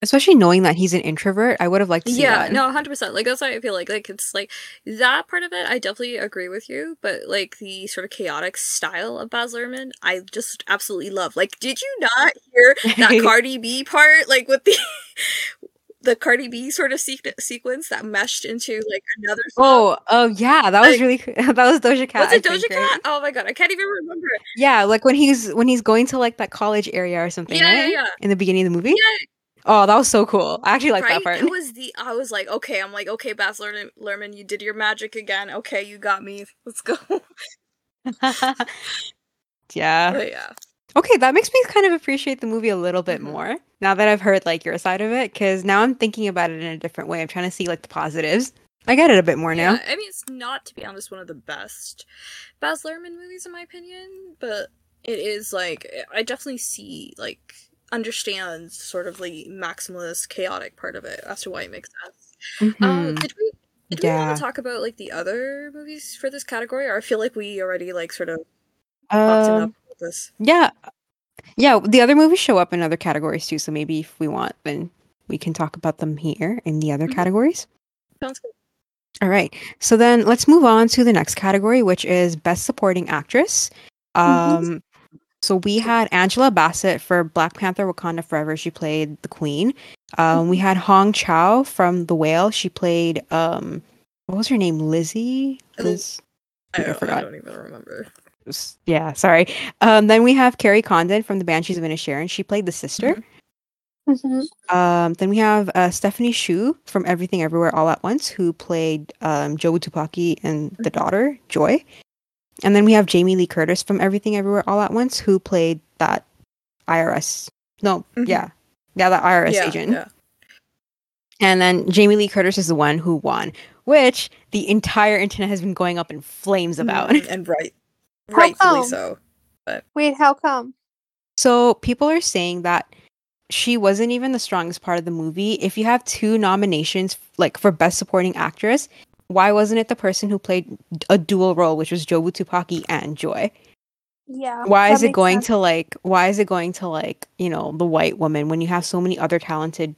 Especially knowing that he's an introvert, I would have liked to see yeah, that. no, hundred percent. Like that's why I feel like like it's like that part of it. I definitely agree with you, but like the sort of chaotic style of Baz Luhrmann, I just absolutely love. Like, did you not hear that Cardi B part? Like with the the Cardi B sort of se- sequence that meshed into like another. Song. Oh, oh yeah, that was like, really that was Doja Cat. Was it Doja think, Cat? Right? Oh my god, I can't even remember. Yeah, like when he's when he's going to like that college area or something. Yeah, right? yeah, yeah. In the beginning of the movie. Yeah, Oh, that was so cool. I actually like right? that part. It was the I was like, okay, I'm like, okay, Baz Luhrmann, you did your magic again. Okay, you got me. Let's go. yeah. But yeah. Okay, that makes me kind of appreciate the movie a little bit mm-hmm. more now that I've heard like your side of it. Because now I'm thinking about it in a different way. I'm trying to see like the positives. I get it a bit more yeah, now. I mean, it's not to be honest one of the best Baz Luhrmann movies in my opinion, but it is like I definitely see like understands sort of the maximalist chaotic part of it as to why it makes sense. Mm-hmm. Um, did we did yeah. we want to talk about like the other movies for this category, or I feel like we already like sort of um, this? Yeah, yeah. The other movies show up in other categories too, so maybe if we want, then we can talk about them here in the other mm-hmm. categories. Sounds good. All right. So then let's move on to the next category, which is Best Supporting Actress. Mm-hmm. Um, mm-hmm. So we had Angela Bassett for Black Panther Wakanda Forever. She played the Queen. Um, we had Hong Chau from The Whale. She played um, what was her name? Lizzie. Liz? I, don't, I, forgot. I don't even remember. Yeah, sorry. Um, then we have Kerry Condon from The Banshees of Inisherin. She played the sister. Mm-hmm. mm-hmm. Um, then we have uh, Stephanie Hsu from Everything Everywhere All at Once, who played um, Jobu Tupaki and the daughter Joy. And then we have Jamie Lee Curtis from Everything Everywhere All at Once, who played that IRS. No, mm-hmm. yeah, yeah, that IRS yeah, agent. Yeah. And then Jamie Lee Curtis is the one who won, which the entire internet has been going up in flames mm-hmm. about. Mm, and right, rightfully so. But wait, how come? So people are saying that she wasn't even the strongest part of the movie. If you have two nominations, like for best supporting actress, why wasn't it the person who played a dual role, which was Jobu Tupaki and Joy? Yeah. Why is it going sense. to like why is it going to like, you know, the white woman when you have so many other talented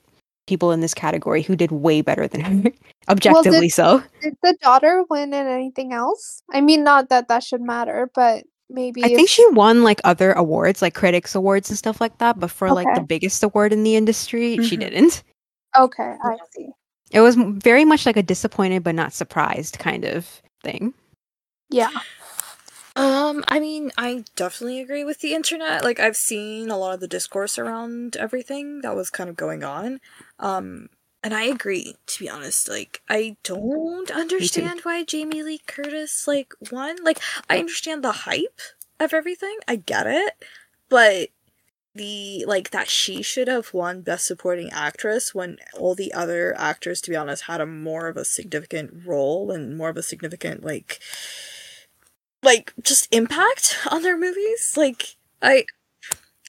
people in this category who did way better than her? Objectively well, did, so. Did the daughter win in anything else? I mean not that that should matter, but maybe I if... think she won like other awards, like critics awards and stuff like that, but for okay. like the biggest award in the industry, mm-hmm. she didn't. Okay, I see. It was very much like a disappointed but not surprised kind of thing. Yeah. Um, I mean, I definitely agree with the internet. Like, I've seen a lot of the discourse around everything that was kind of going on. Um, and I agree, to be honest. Like, I don't understand why Jamie Lee Curtis, like, won. Like, I understand the hype of everything. I get it. But the, like, that she should have won Best Supporting Actress when all the other actors, to be honest, had a more of a significant role and more of a significant, like, like just impact on their movies. Like I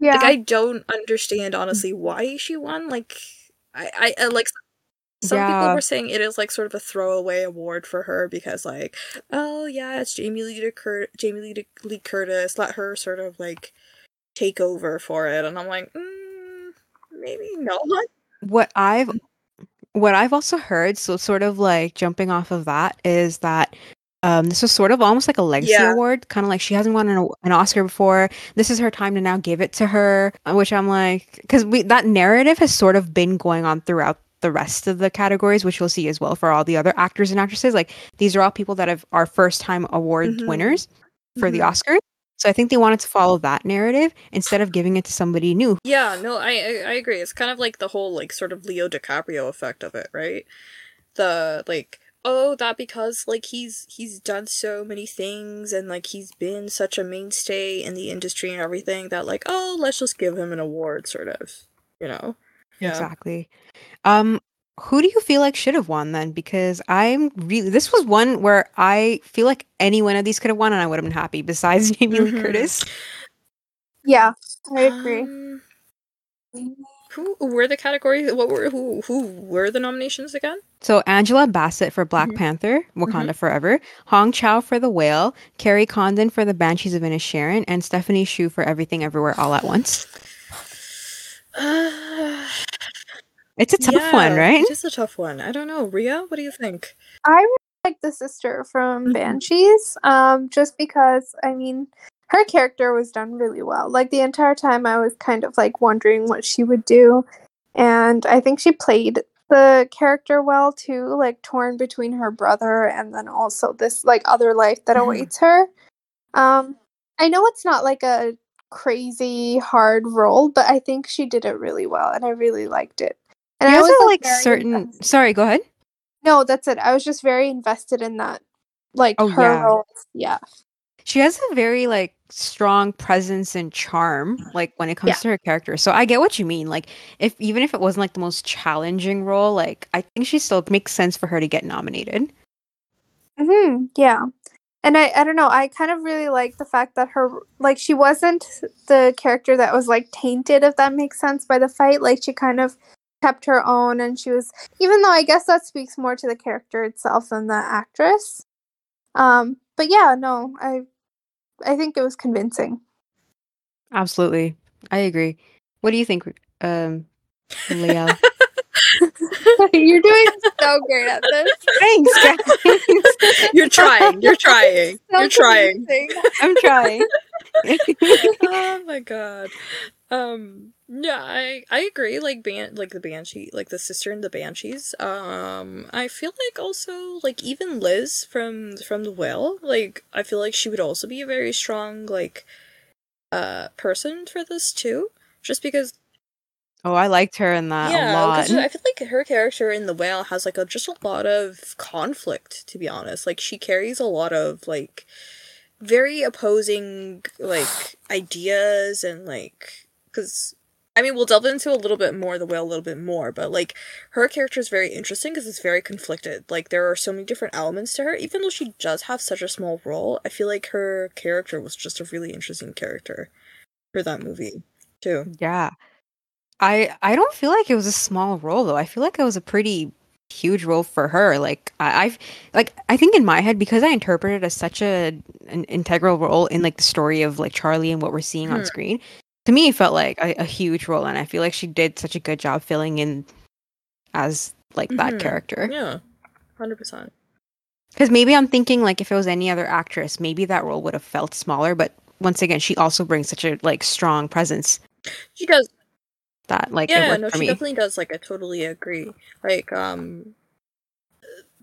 Yeah. like I don't understand honestly why she won. Like I I, I like some people were saying it is like sort of a throwaway award for her because like oh yeah it's Jamie Lee Cur- Jamie Lee, Lee Curtis let her sort of like take over for it and I'm like mm, maybe not. what I've what I've also heard, so sort of like jumping off of that, is that um, this was sort of almost like a legacy Yeah. award, kind of like she hasn't won an, an Oscar before. This is her time to now give it to her, uh, which I'm like, because we that narrative has sort of been going on throughout the rest of the categories, which we'll see as well for all the other actors and actresses. Like these are all people that have are first time award Mhm. winners for the Mhm. Oscars. So I think they wanted to follow that narrative instead of giving it to somebody new. Yeah, no, I, I agree. It's kind of like the whole like sort of Leo DiCaprio effect of it, right? The like oh that because like he's he's done so many things and like he's been such a mainstay in the industry and everything that like oh let's just give him an award sort of, you know. Yeah. Exactly. Um, who do you feel like should have won then? Because I'm really this was one where I feel like any one of these could have won and I would have been happy. Besides Jamie Lee Mhm. Curtis, Yeah. I agree. Um, who were the categories? What were who who were the nominations again? so Angela Bassett for Black Mhm. Panther, Wakanda Forever, Hong Chau for The Whale, Kerry Condon for The Banshees of Inisherin, and Stephanie Hsu for Everything Everywhere All at Once. Uh, It's a tough one, right? It is a tough one. I don't know. Ria, what do you think? I really like the sister from Mhm. Banshees, um, just because I mean her character was done really well. Like the entire time, I was kind of like wondering what she would do, and I think she played the character well too. Like torn between her brother and then also this like other life that Mhm. awaits her. Um, I know it's not like a crazy hard role, but I think she did it really well, and I really liked it. And She I was like certain. invested- Sorry, go ahead. no, that's it. I was just very invested in that. Like Oh, her yeah. role. Yeah. she has a very like strong presence and charm like when it comes Yeah. to her character so i get what you mean like if even if it wasn't like the most challenging role like i think she still makes sense for her to get nominated hmm Yeah. And I, I don't know, I kind of really like the fact that her like she wasn't the character that was like tainted, if that makes sense, by the fight. Like she kind of kept her own and she was even though I guess that speaks more to the character itself than the actress. Um but yeah, no, I I think it was convincing. absolutely i agree what do you think um leo You're doing so great at this. thanks guys You're trying. You're trying. So You're trying. i'm trying oh my god. Um yeah, I I agree like ban like the banshee like the sister and the banshees. Um I feel like also like even Liz from from the whale, like I feel like she would also be a very strong like uh person for this too. Just because oh i liked her in that a yeah, lot 'cause I feel like her character in the whale has like a just a lot of conflict. To be honest, like she carries a lot of like very opposing like ideas and like because I mean we'll delve into a little bit more the whale a little bit more, but like her character is very interesting because it's very conflicted. Like there are so many different elements to her, even though she does have such a small role. I feel like her character was just a really interesting character for that movie too. Yeah. I I don't feel like it was a small role though. I feel like it was a pretty huge role for her. Like I, I've like I think in my head because I interpreted it as such a an integral role in like the story of like Charlie and what we're seeing on Hmm. screen. To me, it felt like a, a huge role, and I feel like she did such a good job filling in as like that Mhm. character. Yeah, hundred percent. Because maybe I'm thinking like if it was any other actress, maybe that role would have felt smaller. But once again, she also brings such a like strong presence She does that like yeah, no, she me. definitely does. Like, I totally agree. Like, um,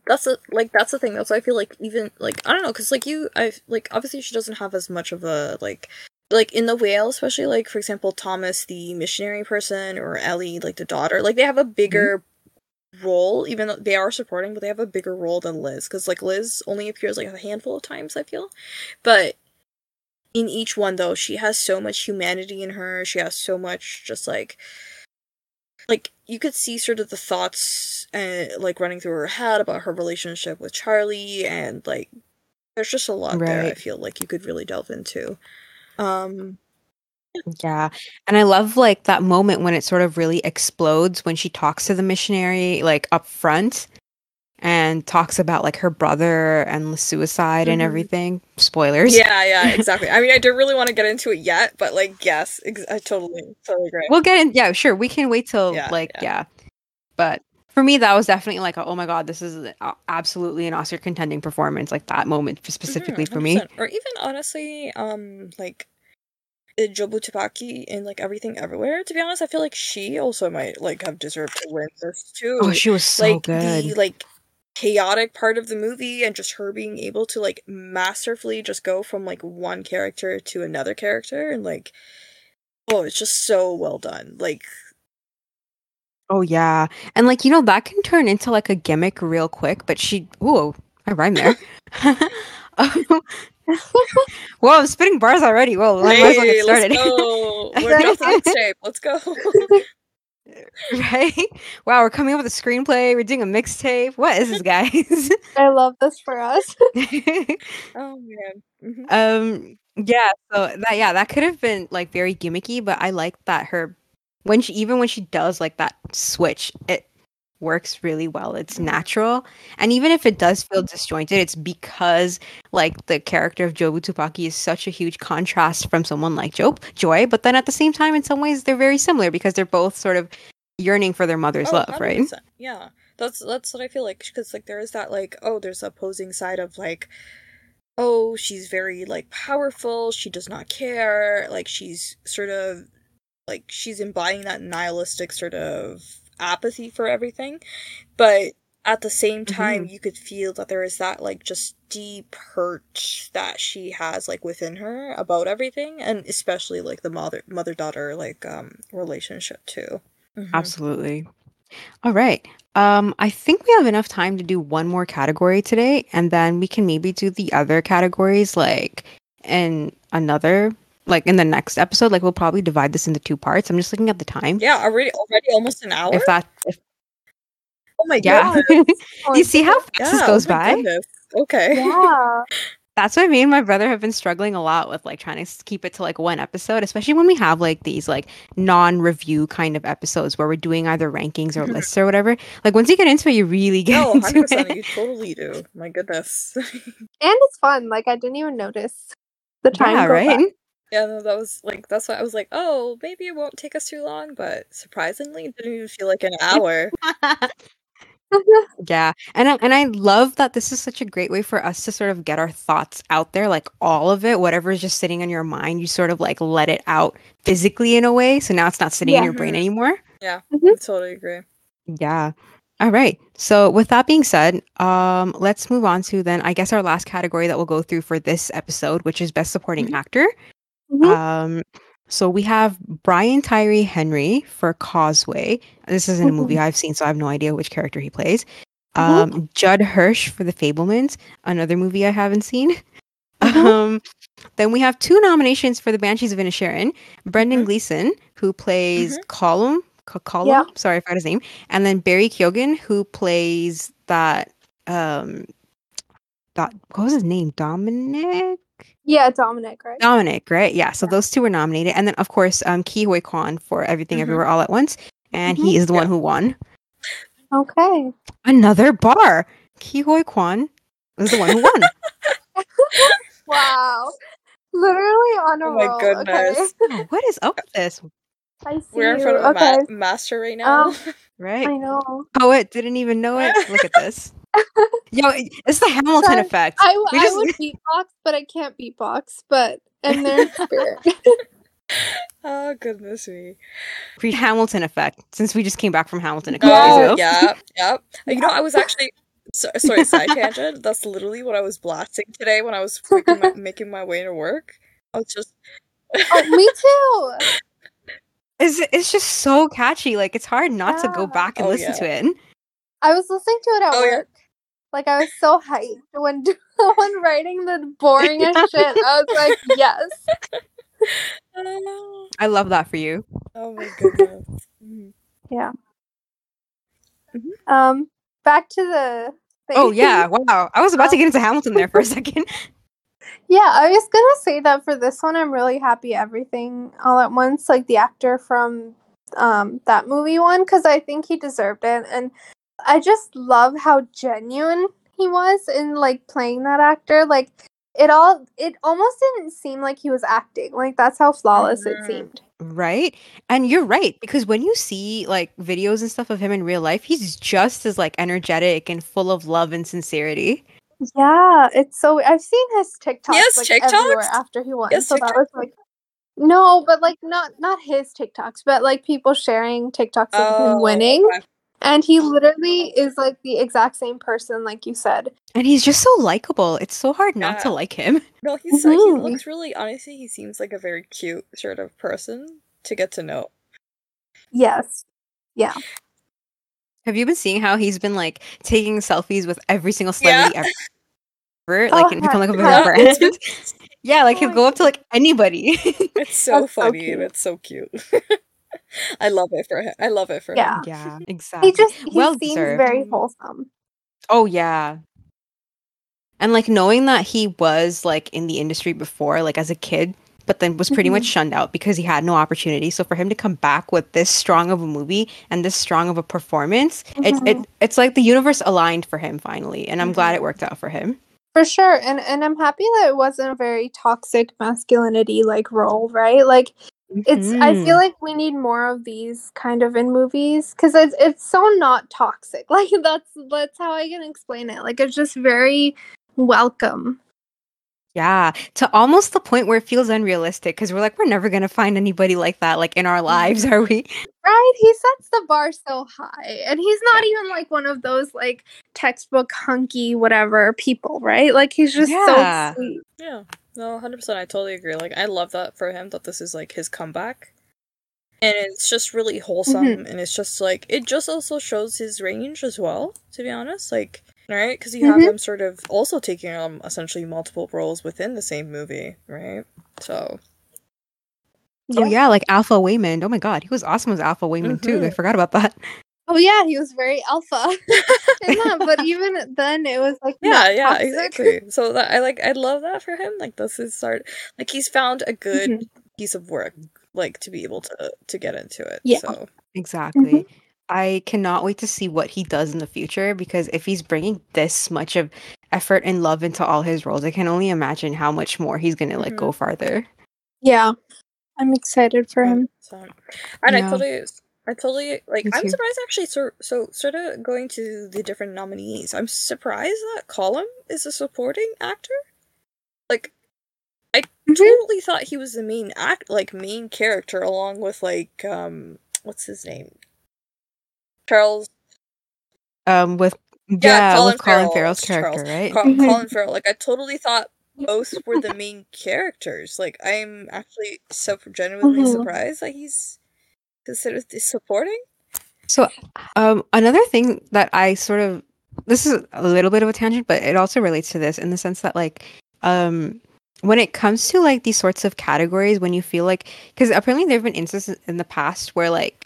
that's a, like that's the thing. That's why I feel like even like I don't know because like you I like obviously she doesn't have as much of a like like in the whale especially like for example Thomas the missionary person or Ellie like the daughter like they have a bigger mm-hmm. role even though they are supporting but they have a bigger role than Liz because like Liz only appears like a handful of times I feel but in each one though she has so much humanity in her she has so much just like like you could see sort of the thoughts uh, like running through her head about her relationship with Charlie and like there's just a lot right. there I feel like you could really delve into. Um yeah. And I love like that moment when it sort of really explodes when she talks to the missionary like up front and talks about like her brother and the suicide mm-hmm. and everything. Spoilers. Yeah, yeah, exactly. I mean, I don't really want to get into it yet, but like, yes, ex- I totally, totally agree. We'll get in. Yeah, sure. We can wait till yeah, like, yeah. yeah. But for me, that was definitely like, a, oh my god, this is absolutely an Oscar contending performance. Like that moment specifically mm-hmm, for me, or even honestly, um, like Jobu Tupaki in like everything everywhere. To be honest, I feel like she also might like have deserved to win this too. Oh, she was so like, good. The, like chaotic part of the movie and just her being able to like masterfully just go from like one character to another character and like oh it's just so well done like oh yeah and like you know that can turn into like a gimmick real quick but she oh i rhyme there um, Whoa, I'm spitting bars already. Whoa, hey, let's get started. Let's go. We're tape. Let's go. right? Wow, we're coming up with a screenplay. We're doing a mixtape. What is this, guys? I love this for us. oh man. Mm-hmm. Um. Yeah. So that yeah that could have been like very gimmicky, but I like that her when she even when she does like that switch, it works really well. It's natural. And even if it does feel disjointed, it's because like the character of Jobu Tupaki is such a huge contrast from someone like Job Joy, but then at the same time in some ways they're very similar because they're both sort of yearning for their mother's oh, love, 100%. right? Yeah. That's that's what I feel like because like there is that like oh there's opposing side of like oh she's very like powerful, she does not care, like she's sort of like she's embodying that nihilistic sort of apathy for everything. But at the same time, mm-hmm. you could feel that there is that like just deep hurt that she has like within her about everything, and especially like the mother mother daughter like um relationship too. Mm-hmm. Absolutely. All right. Um, I think we have enough time to do one more category today, and then we can maybe do the other categories like in another like in the next episode, like we'll probably divide this into two parts. I'm just looking at the time. Yeah, already already almost an hour. If that if Oh my yeah. god. you see how fast yeah, this goes oh by? Goodness. Okay. Yeah. That's why me and my brother have been struggling a lot with like trying to keep it to like one episode, especially when we have like these like non-review kind of episodes where we're doing either rankings or mm-hmm. lists or whatever. Like once you get into it, you really get no, into 100%, it. You totally do. My goodness. and it's fun. Like I didn't even notice the time. Yeah, right. By. Yeah, no, that was like that's why I was like, oh, maybe it won't take us too long, but surprisingly, it didn't even feel like an hour. yeah, and I, and I love that this is such a great way for us to sort of get our thoughts out there, like all of it, whatever is just sitting on your mind, you sort of like let it out physically in a way. So now it's not sitting yeah. in your brain anymore. Yeah, mm-hmm. I totally agree. Yeah. All right. So with that being said, um, let's move on to then I guess our last category that we'll go through for this episode, which is best supporting mm-hmm. actor. Mm-hmm. Um, so we have Brian Tyree Henry for Causeway. This isn't a movie mm-hmm. I've seen, so I have no idea which character he plays. Mm-hmm. Um, Judd Hirsch for The Fabelmans, another movie I haven't seen. Mm-hmm. Um, then we have two nominations for The Banshees of Inisherin. Brendan mm-hmm. Gleeson, who plays mm-hmm. Colum, Colum, yeah. sorry if I got his name, and then Barry Keoghan, who plays that um, that what was his name? Dominic yeah, Dominic, right? Dominic, right? Yeah. So yeah. those two were nominated, and then of course, um, Ke Huy Quan for Everything mm-hmm. Everywhere All at Once, and mm-hmm. he is the yeah. one who won. Okay. Another bar. Ke Huy Quan was the one who won. wow. Literally on a oh my roll. goodness. Okay. what is up with this? I see We're in front of okay. a ma- master right now. Um, right. I know. Poet didn't even know it. Look at this. Yo, it's the Hamilton Sorry. effect. I, I just... would beatbox, but I can't beatbox. But I'm spirit. oh goodness me! Pre Hamilton effect. Since we just came back from Hamilton a couple oh, days ago. Yeah, yeah. You know, I was actually So, sorry, side tangent. That's literally what I was blasting today when I was making my, making my way to work. I was just. oh, me too. It's it's just so catchy. Like it's hard not to go back and Oh, listen yeah. to it. I was listening to it at Oh, yeah. work. Like I was so hyped when when writing the boringest shit. I was like, yes. Oh, I love that for you. oh my goodness. Mhm. Um, back to the. Thing. Oh yeah, wow. I was about to get into Hamilton there for a second. Yeah, I was gonna say that for this one, I'm really happy everything all at once, like the actor from um that movie one, because I think he deserved it, and I just love how genuine he was in like playing that actor. Like it all, it almost didn't seem like he was acting. Like that's how flawless it Mhm. seemed. Right? And you're right, because when you see like videos and stuff of him in real life, he's just as like energetic and full of love and sincerity. Yeah, it's so. I've seen his TikToks has like TikToks? everywhere after he won. Has so that was like. No, but like not not his TikToks, but like people sharing TikToks of Oh, him winning. okay. And he literally is like the exact same person, like you said. And he's just so likable. It's so hard not to like him. No, he's uh, he Mhm. looks really honestly. He seems like a very cute sort of person to get to know. Yes. Yeah. Have you been seeing how he's been like taking selfies with every single Yeah. celebrity ever? Like Oh, and become like a yeah. bigger brand. yeah, like Oh he'll go up to like anybody. It's so That's so funny and it's so cute. I love it for him. I love it for Yeah. him. yeah, exactly. He just he well seems deserved. very wholesome. Oh yeah. And like knowing that he was like in the industry before, like as a kid, but then was pretty Mhm. much shunned out because he had no opportunity. So for him to come back with this strong of a movie and this strong of a performance, it's it, Mhm. it's like the universe aligned for him finally, and I'm glad Mhm. it worked out for him. For sure. And and I'm happy that it wasn't a very toxic masculinity like role, right? Like it's I Mhm. feel like we need more of these kind of in movies because it's it's so not toxic. Like that's that's how I can explain it. Like it's just very welcome. Yeah, to almost the point where it feels unrealistic because we're like, we're never gonna find anybody like that, like in our lives, are we? Right? He sets the bar so high. And he's not even like one of those like textbook hunky whatever people, right? Like he's just Yeah. so sweet. Yeah. No, hundred percent. I totally agree. Like, I love that for him that this is like his comeback, and it's just really wholesome. Mm-hmm. And it's just like it just also shows his range as well. To be honest, like right, because you have Mhm. him sort of also taking um essentially multiple roles within the same movie, right? So Oh yeah, like Alpha Waymond. Oh my god, he was awesome as Alpha Waymond too. I Mhm. forgot about that. Oh yeah, he was very alpha that, but even then it was like yeah, not yeah, toxic. exactly. So that I like, I love that for him. Like this is start. Like he's found a good Mhm. piece of work, like to be able to to get into it. Yeah. So Exactly. I cannot wait to see what he does in the future because if he's bringing this much of effort and love into all his roles, I can only imagine how much more he's gonna like Mhm. go farther. Yeah. I'm excited for him. So, and I Yeah. totally, I totally like. I'm surprised actually. So, so sort of going to the different nominees. I'm surprised that Colum is a supporting actor. Like, I Mhm. totally thought he was the main act, like main character, along with like um, what's his name, Charles. Um with yeah, Colin with Colin Farrell, Farrell's character, Charles. right? Col- Mhm. Colin Farrell. Like, I totally thought both were the main characters. Like, I'm actually so genuinely Mhm. surprised that he's considered the supporting. So, um, another thing that I sort of this is a little bit of a tangent, but it also relates to this in the sense that like, um, when it comes to like these sorts of categories, when you feel like because apparently there have been instances in the past where like,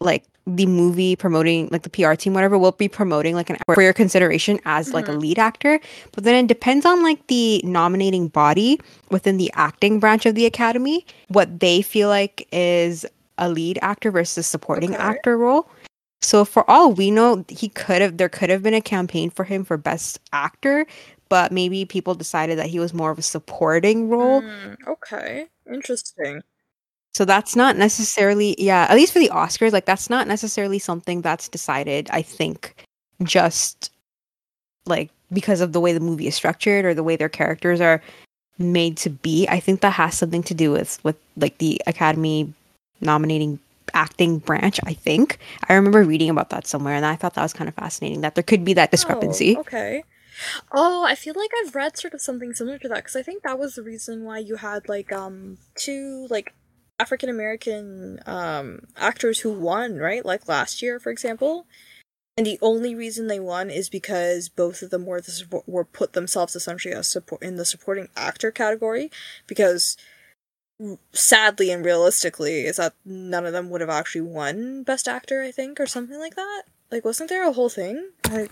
like the movie promoting like the PR team whatever will be promoting like an for your consideration as like a Mhm. lead actor, but then it depends on like the nominating body within the acting branch of the academy what they feel like is a lead actor versus supporting Okay. actor role. So for all we know, he could have there could have been a campaign for him for best actor, but maybe people decided that he was more of a supporting role. Mm, okay, interesting. So that's not necessarily yeah, at least for the Oscars, like that's not necessarily something that's decided, I think, just like because of the way the movie is structured or the way their characters are made to be. I think that has something to do with with like the Academy nominating acting branch. I think I remember reading about that somewhere, and I thought that was kind of fascinating that there could be that discrepancy. Oh, okay. Oh, I feel like I've read sort of something similar to that because I think that was the reason why you had like um two like African American um actors who won, right? Like last year, for example. And the only reason they won is because both of them were the support, were put themselves essentially as support in the supporting actor category because sadly and realistically is that none of them would have actually won best actor i think or something like that like wasn't there a whole thing I,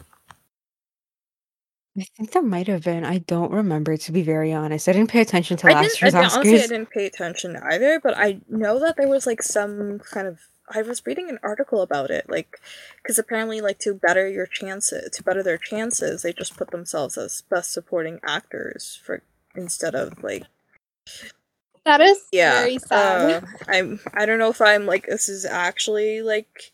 I think there might have been. I don't remember to be very honest. I didn't pay attention to I last year's didn't- honestly, I didn't pay attention either, but I know that there was like some kind of. I was reading an article about it, like, because apparently, like, to better your chances, to better their chances, they just put themselves as best supporting actors for instead of like, That is yeah. very sad. uh, I'm. I don't know if I'm like this is actually like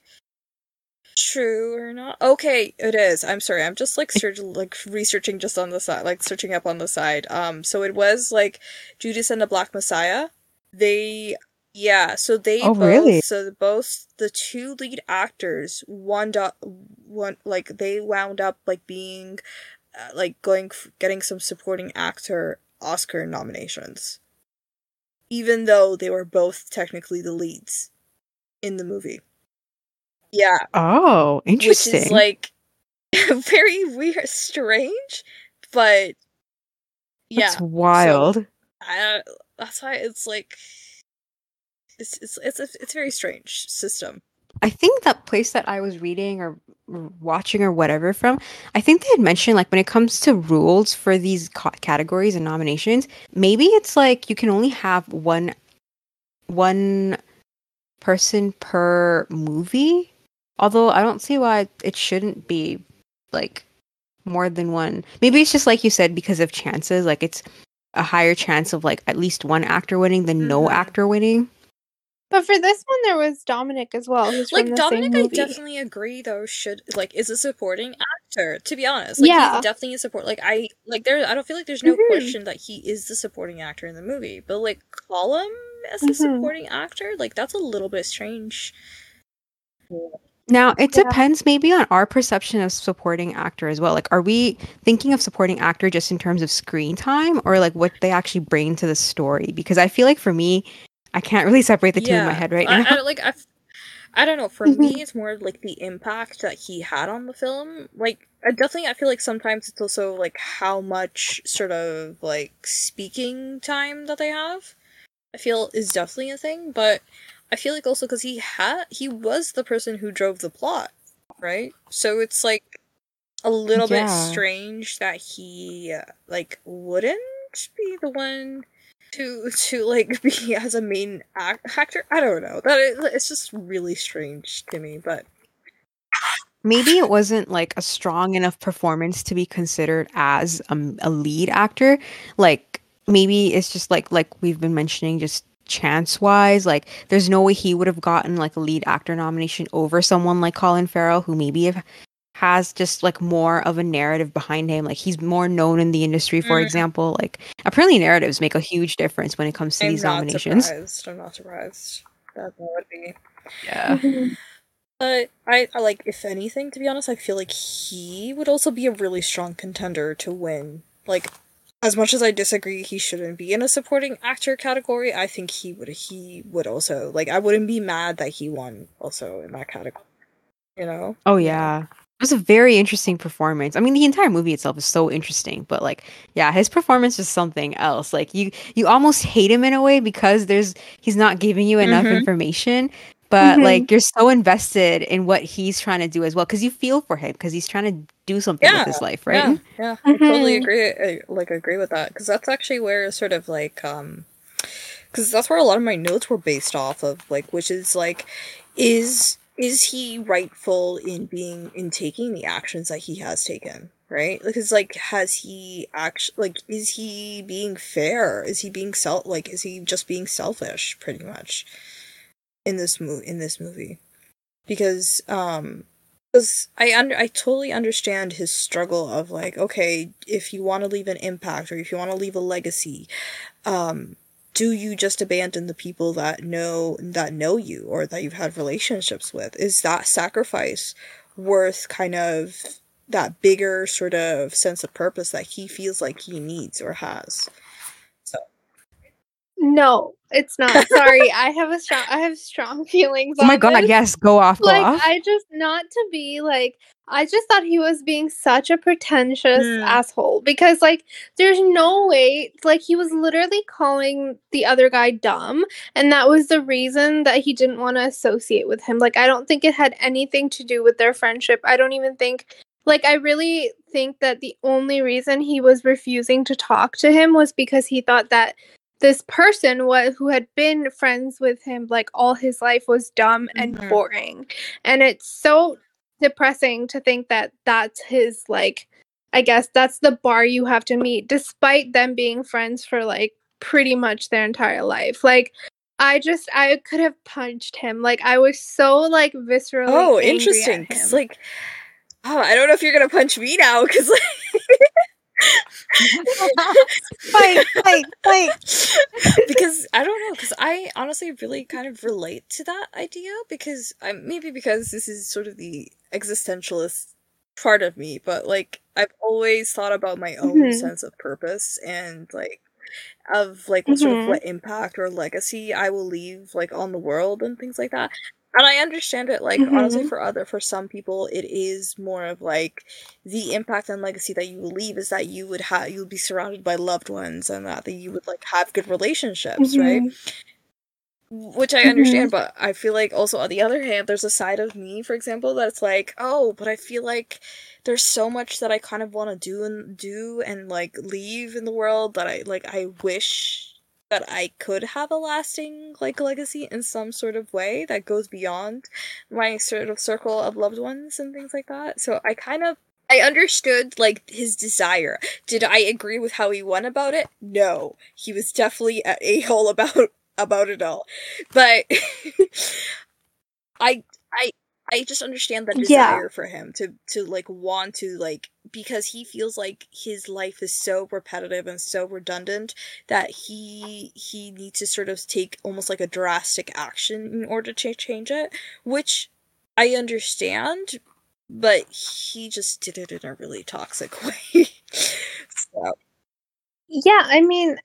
true or not. Okay, it is. I'm sorry. I'm just like search like researching just on the side, like searching up on the side. Um, so it was like Judas and the Black Messiah. They yeah, so they Oh, both really? so both the two lead actors wound up one like they wound up like being uh, like going f- getting some supporting actor Oscar nominations. Even though they were both technically the leads in the movie. Yeah, oh, interesting. which is like very weird, strange, but yeah, That's wild. I, that's why it's like it's it's it's a, it's a very strange system. I think that place that I was reading or watching or whatever from, I think they had mentioned like when it comes to rules for these ca- categories and nominations, maybe it's like you can only have one one person per movie. Although I don't see why it shouldn't be like more than one. Maybe it's just like you said because of chances, like it's a higher chance of like at least one actor winning than no Mhm. actor winning. But for this one, there was Dominic as well. Who's Like from the Dominic, same I definitely agree though should like is a supporting actor. To be honest, like Yeah. he's definitely a support. Like I like there, I don't feel like there's no Mhm. question that he is the supporting actor in the movie. But like Colum as a Mhm. supporting actor, like that's a little bit strange. Now, it Yeah. depends maybe on our perception of supporting actor as well. Like, are we thinking of supporting actor just in terms of screen time or like what they actually bring to the story? Because I feel like for me, I can't really separate the two in my head right now. I, like I, I don't know. For me, it's more like the impact that he had on the film. Like, I definitely, I feel like sometimes it's also like how much sort of like speaking time that they have. I feel is definitely a thing, but I feel like also because he had he was the person who drove the plot, right? So it's like a little bit strange that he uh, like wouldn't be the one to to like be as a main act- actor. I don't know. That is, it's just really strange to me, but maybe it wasn't like a strong enough performance to be considered as a lead actor. Like, maybe it's just like like we've been mentioning, just chance wise like there's no way he would have gotten like a lead actor nomination over someone like colin farrell who maybe have, has just like more of a narrative behind him like he's more known in the industry for Mm. example like apparently narratives make a huge difference when it comes to I'm these not nominations surprised. I'm not surprised that that would be. yeah. But I, I like, if anything, to be honest, I feel like he would also be a really strong contender to win. Like, as much as I disagree, he shouldn't be in a supporting actor category. I think he would. He would also like. I wouldn't be mad that he won also in that category. You know. Oh yeah. It was a very interesting performance. I mean, the entire movie itself is so interesting, but like, yeah, his performance is something else. Like you you almost hate him in a way because there's he's not giving you enough Mhm. information, but Mhm. like you're so invested in what he's trying to do as well cuz you feel for him because he's trying to do something with his life, right? Yeah, yeah, I totally Mhm. agree. I, like agree with that because that's actually where sort of like um, because that's where a lot of my notes were based off of, like, which is like, is is he rightful in being in taking the actions that he has taken, right? Because like, has he actually like, is he being fair? Is he being self like, is he just being selfish, pretty much, in this movie? In this movie, because um because I under I totally understand his struggle of like, okay, if you want to leave an impact or if you want to leave a legacy, um, do you just abandon the people that know that know you or that you've had relationships with? Is that sacrifice worth kind of that bigger sort of sense of purpose that he feels like he needs or has? So No, it's not. Sorry, I have a strong I have strong feelings Oh my on god, this. yes, go off, go like off. I just not to be like I just thought he was being such a pretentious Mm. asshole because like there's no way like he was literally calling the other guy dumb and that was the reason that he didn't want to associate with him like I don't think it had anything to do with their friendship I don't even think like I really think that the only reason he was refusing to talk to him was because he thought that this person was who had been friends with him like all his life was dumb and Mhm. boring and it's so depressing to think that that's his like i guess that's the bar you have to meet despite them being friends for like pretty much their entire life like i just i could have punched him like i was so like viscerally Oh, interesting. like, oh, I don't know if you're gonna punch me now because like. fight, fight, fight. because I don't know because I honestly really kind of relate to that idea because I maybe because this is sort of the existentialist part of me, but like I've always thought about my own Mhm. sense of purpose and like of like what sort of Mhm. what impact or legacy I will leave like on the world and things like that. And I understand it like honestly Mhm. for other for some people it is more of like the impact and legacy that you will leave is that you would have you would be surrounded by loved ones and that, that you would like have good relationships, right? Mhm. Which I understand, but I feel like also on the other hand, there's a side of me, for example, that's like, oh, but I feel like there's so much that I kind of want to do and do and like leave in the world that I like. I wish that I could have a lasting like legacy in some sort of way that goes beyond my sort of circle of loved ones and things like that. So I kind of I understood like his desire. Did I agree with how he went about it? No. He was definitely a a-hole about about it all. But I I I just understand the Yeah. desire for him to to like want to like because he feels like his life is so repetitive and so redundant that he he needs to sort of take almost like a drastic action in order to change it, which I understand, but he just did it in a really toxic way. so, Yeah, I mean,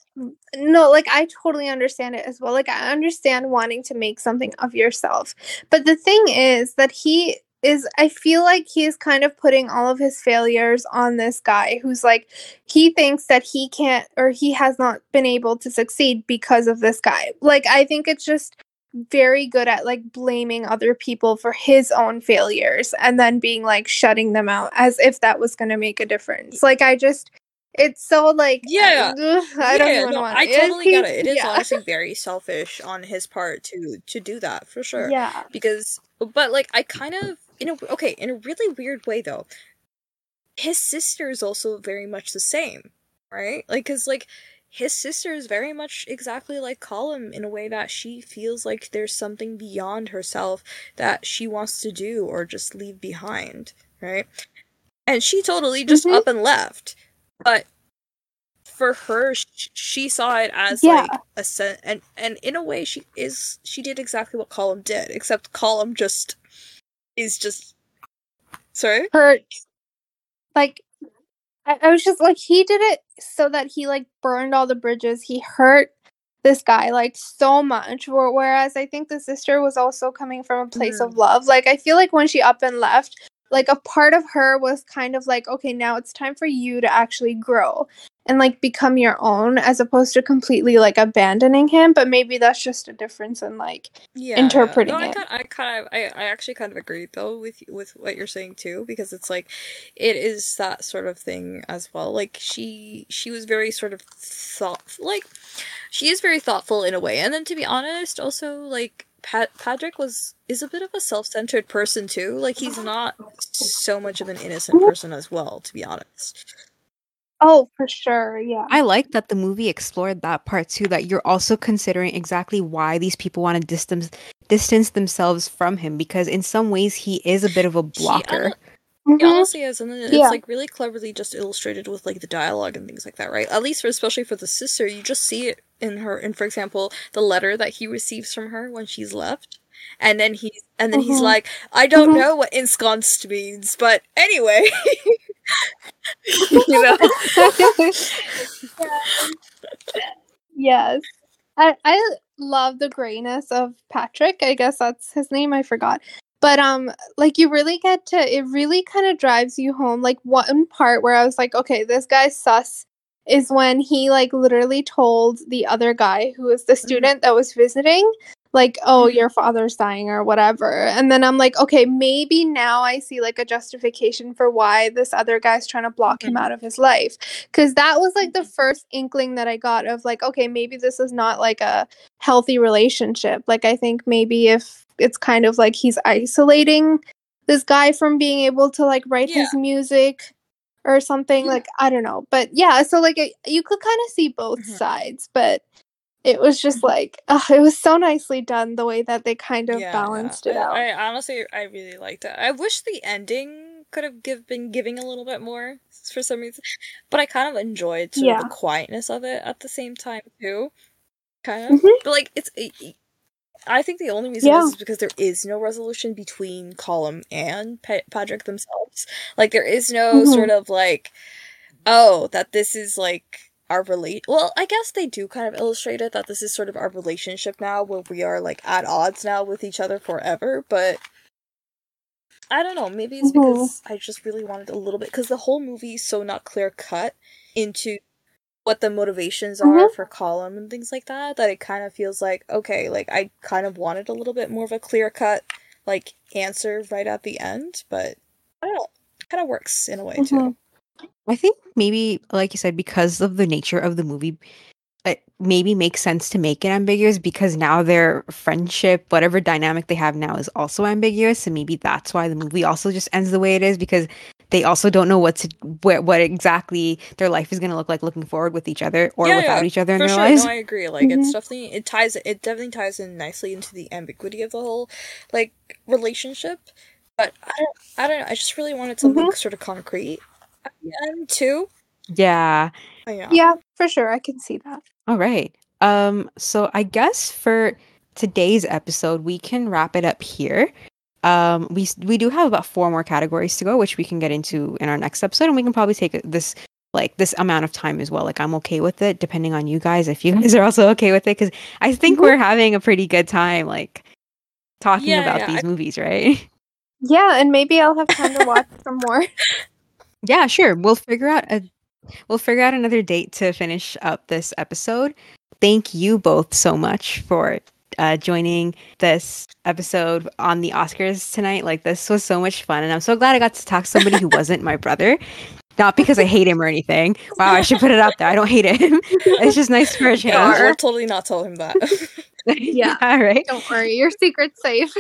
no, like I totally understand it as well. Like I understand wanting to make something of yourself. But the thing is that he is I feel like he is kind of putting all of his failures on this guy who's like he thinks that he can't or he has not been able to succeed because of this guy. Like I think it's just very good at like blaming other people for his own failures and then being like shutting them out as if that was going to make a difference. Like I just it's so like Yeah. ugh, I don't yeah, no, want I totally get it. It is yeah. honestly very selfish on his part to to do that for sure. Yeah. because but like i kind of in a okay in a really weird way though his sister is also very much the same right like because like his sister is very much exactly like Colum in a way that she feels like there's something beyond herself that she wants to do or just leave behind, right? And she totally just Mhm. up and left. But for her, sh- she saw it as Yeah. like a sen- and and in a way, she is she did exactly what Colum did, except Colum just is just sorry. hurt like I, I was just like he did it so that he like burned all the bridges he hurt this guy like so much whereas i think the sister was also coming from a place of mm-hmm. love like i feel like when she up and left like a part of her was kind of like okay now it's time for you to actually grow and like become your own as opposed to completely like abandoning him but maybe that's just a difference in like yeah, interpreting yeah. No, I it. kind, I kind of, I, I actually kind of agree though with with what you're saying too, because it's like, it is that sort of thing as well. Like she, she was very sort of thought, like, she is very thoughtful in a way, and then to be honest, also like. Pat- Patrick was is a bit of a self-centered person too. Like he's not so much of an innocent person as well, to be honest. oh for sure yeah I like that the movie explored that part too. That you're also considering exactly why these people want to distance distance themselves from him because in some ways he is a bit of a He- blocker. It Mhm. honestly is, and then it's Yeah. like really cleverly just illustrated with like the dialogue and things like that, right? At least for especially for the sister, you just see it in her. In for example, the letter that he receives from her when she's left, and then he's and then he's Mhm. like, "I don't Mhm. know what ensconced means, but anyway." you know. yes. I I love the grayness of Patrick. I guess that's his name. I forgot. But um like you really get to it really kind of drives you home. Like one part where I was like, okay, this guy's sus is when he like literally told the other guy who was the student that was visiting like oh Mhm. your father's dying or whatever and then i'm like okay maybe now i see like a justification for why this other guy's trying to block him Mhm. out of his life because that was like the Mhm. first inkling that i got of like okay maybe this is not like a healthy relationship like i think maybe if it's kind of like he's isolating this guy from being able to like write Yeah. his music or something Yeah. like i don't know but yeah so like it, you could kind of see both Mhm. sides but it was just Mhm. like ugh, it was so nicely done the way that they kind of Yeah, balanced it out I, I honestly, I really liked it. I wish the ending could have give, been giving a little bit more for some reason, but I kind of enjoyed sort of the quietness of it at the same time too. Kind of, Mhm. but like it's. It, it- I think the only reason Yeah. is because there is no resolution between Colum and pa- Patrick themselves. Like there is no Mhm. sort of like, oh, that this is like our relate. Well, I guess they do kind of illustrate it that this is sort of our relationship now, where we are like at odds now with each other forever. But I don't know. Maybe it's Mhm. because I just really wanted a little bit because the whole movie is so not clear cut into what the motivations are Mhm. for Colum and things like that. That it kind of feels like okay, like I kind of wanted a little bit more of a clear cut like answer right at the end, but I don't know. Kind of works in a way too. Mhm. I think maybe, like you said, because of the nature of the movie, it maybe makes sense to make it ambiguous because now their friendship, whatever dynamic they have now, is also ambiguous, and maybe that's why the movie also just ends the way it is because they also don't know what to what, what exactly their life is going to look like looking forward with each other or Yeah, without yeah, each other in For their sure, lives. no, I agree. Like it's Mhm. definitely it ties it definitely ties in nicely into the ambiguity of the whole like relationship. But I don't I don't know. I just really wanted something sort of concrete the too. yeah. Oh, yeah. yeah for sure i can see that All right. Um, so I guess for today's episode, we can wrap it up here. Um, we we do have about four more categories to go, which we can get into in our next episode, and we can probably take this like this amount of time as well. Like I'm okay with it, depending on you guys. If you guys are also okay with it, because I think Mhm. we're having a pretty good time, like talking Yeah, about yeah, these I- movies, right? yeah and maybe i'll have time to watch some more Yeah, sure. We'll figure out a we'll figure out another date to finish up this episode. Thank you both so much for uh, joining this episode on the Oscars tonight. Like this was so much fun, and I'm so glad I got to talk to somebody who wasn't my brother. Not because I hate him or anything. Wow, I should put it out there. I don't hate him. It's just nice for a change. Yeah, Sure. we'll totally not tell him that. Yeah. All right. don't worry your secret's safe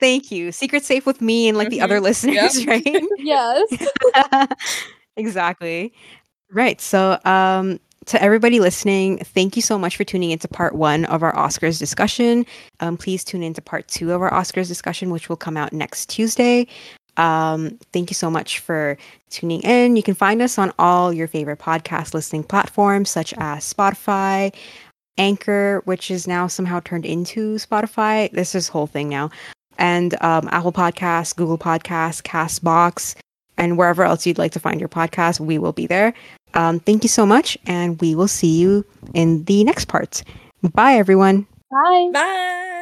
Thank you. Secret safe with me and like the other Mhm. listeners, Yep. right? yes exactly. Right. So, um, to everybody listening, thank you so much for tuning into part one of our Oscars discussion. Um, please tune into part two of our Oscars discussion, which will come out next Tuesday. Um, thank you so much for tuning in. You can find us on all your favorite podcast listening platforms, such as Spotify, Anchor, which is now somehow turned into Spotify. This is whole thing now, and um, Apple Podcasts, Google Podcasts, Castbox, and wherever else you'd like to find your podcast, we will be there. Um, thank you so much, and we will see you in the next part. Bye, everyone. bye Bye.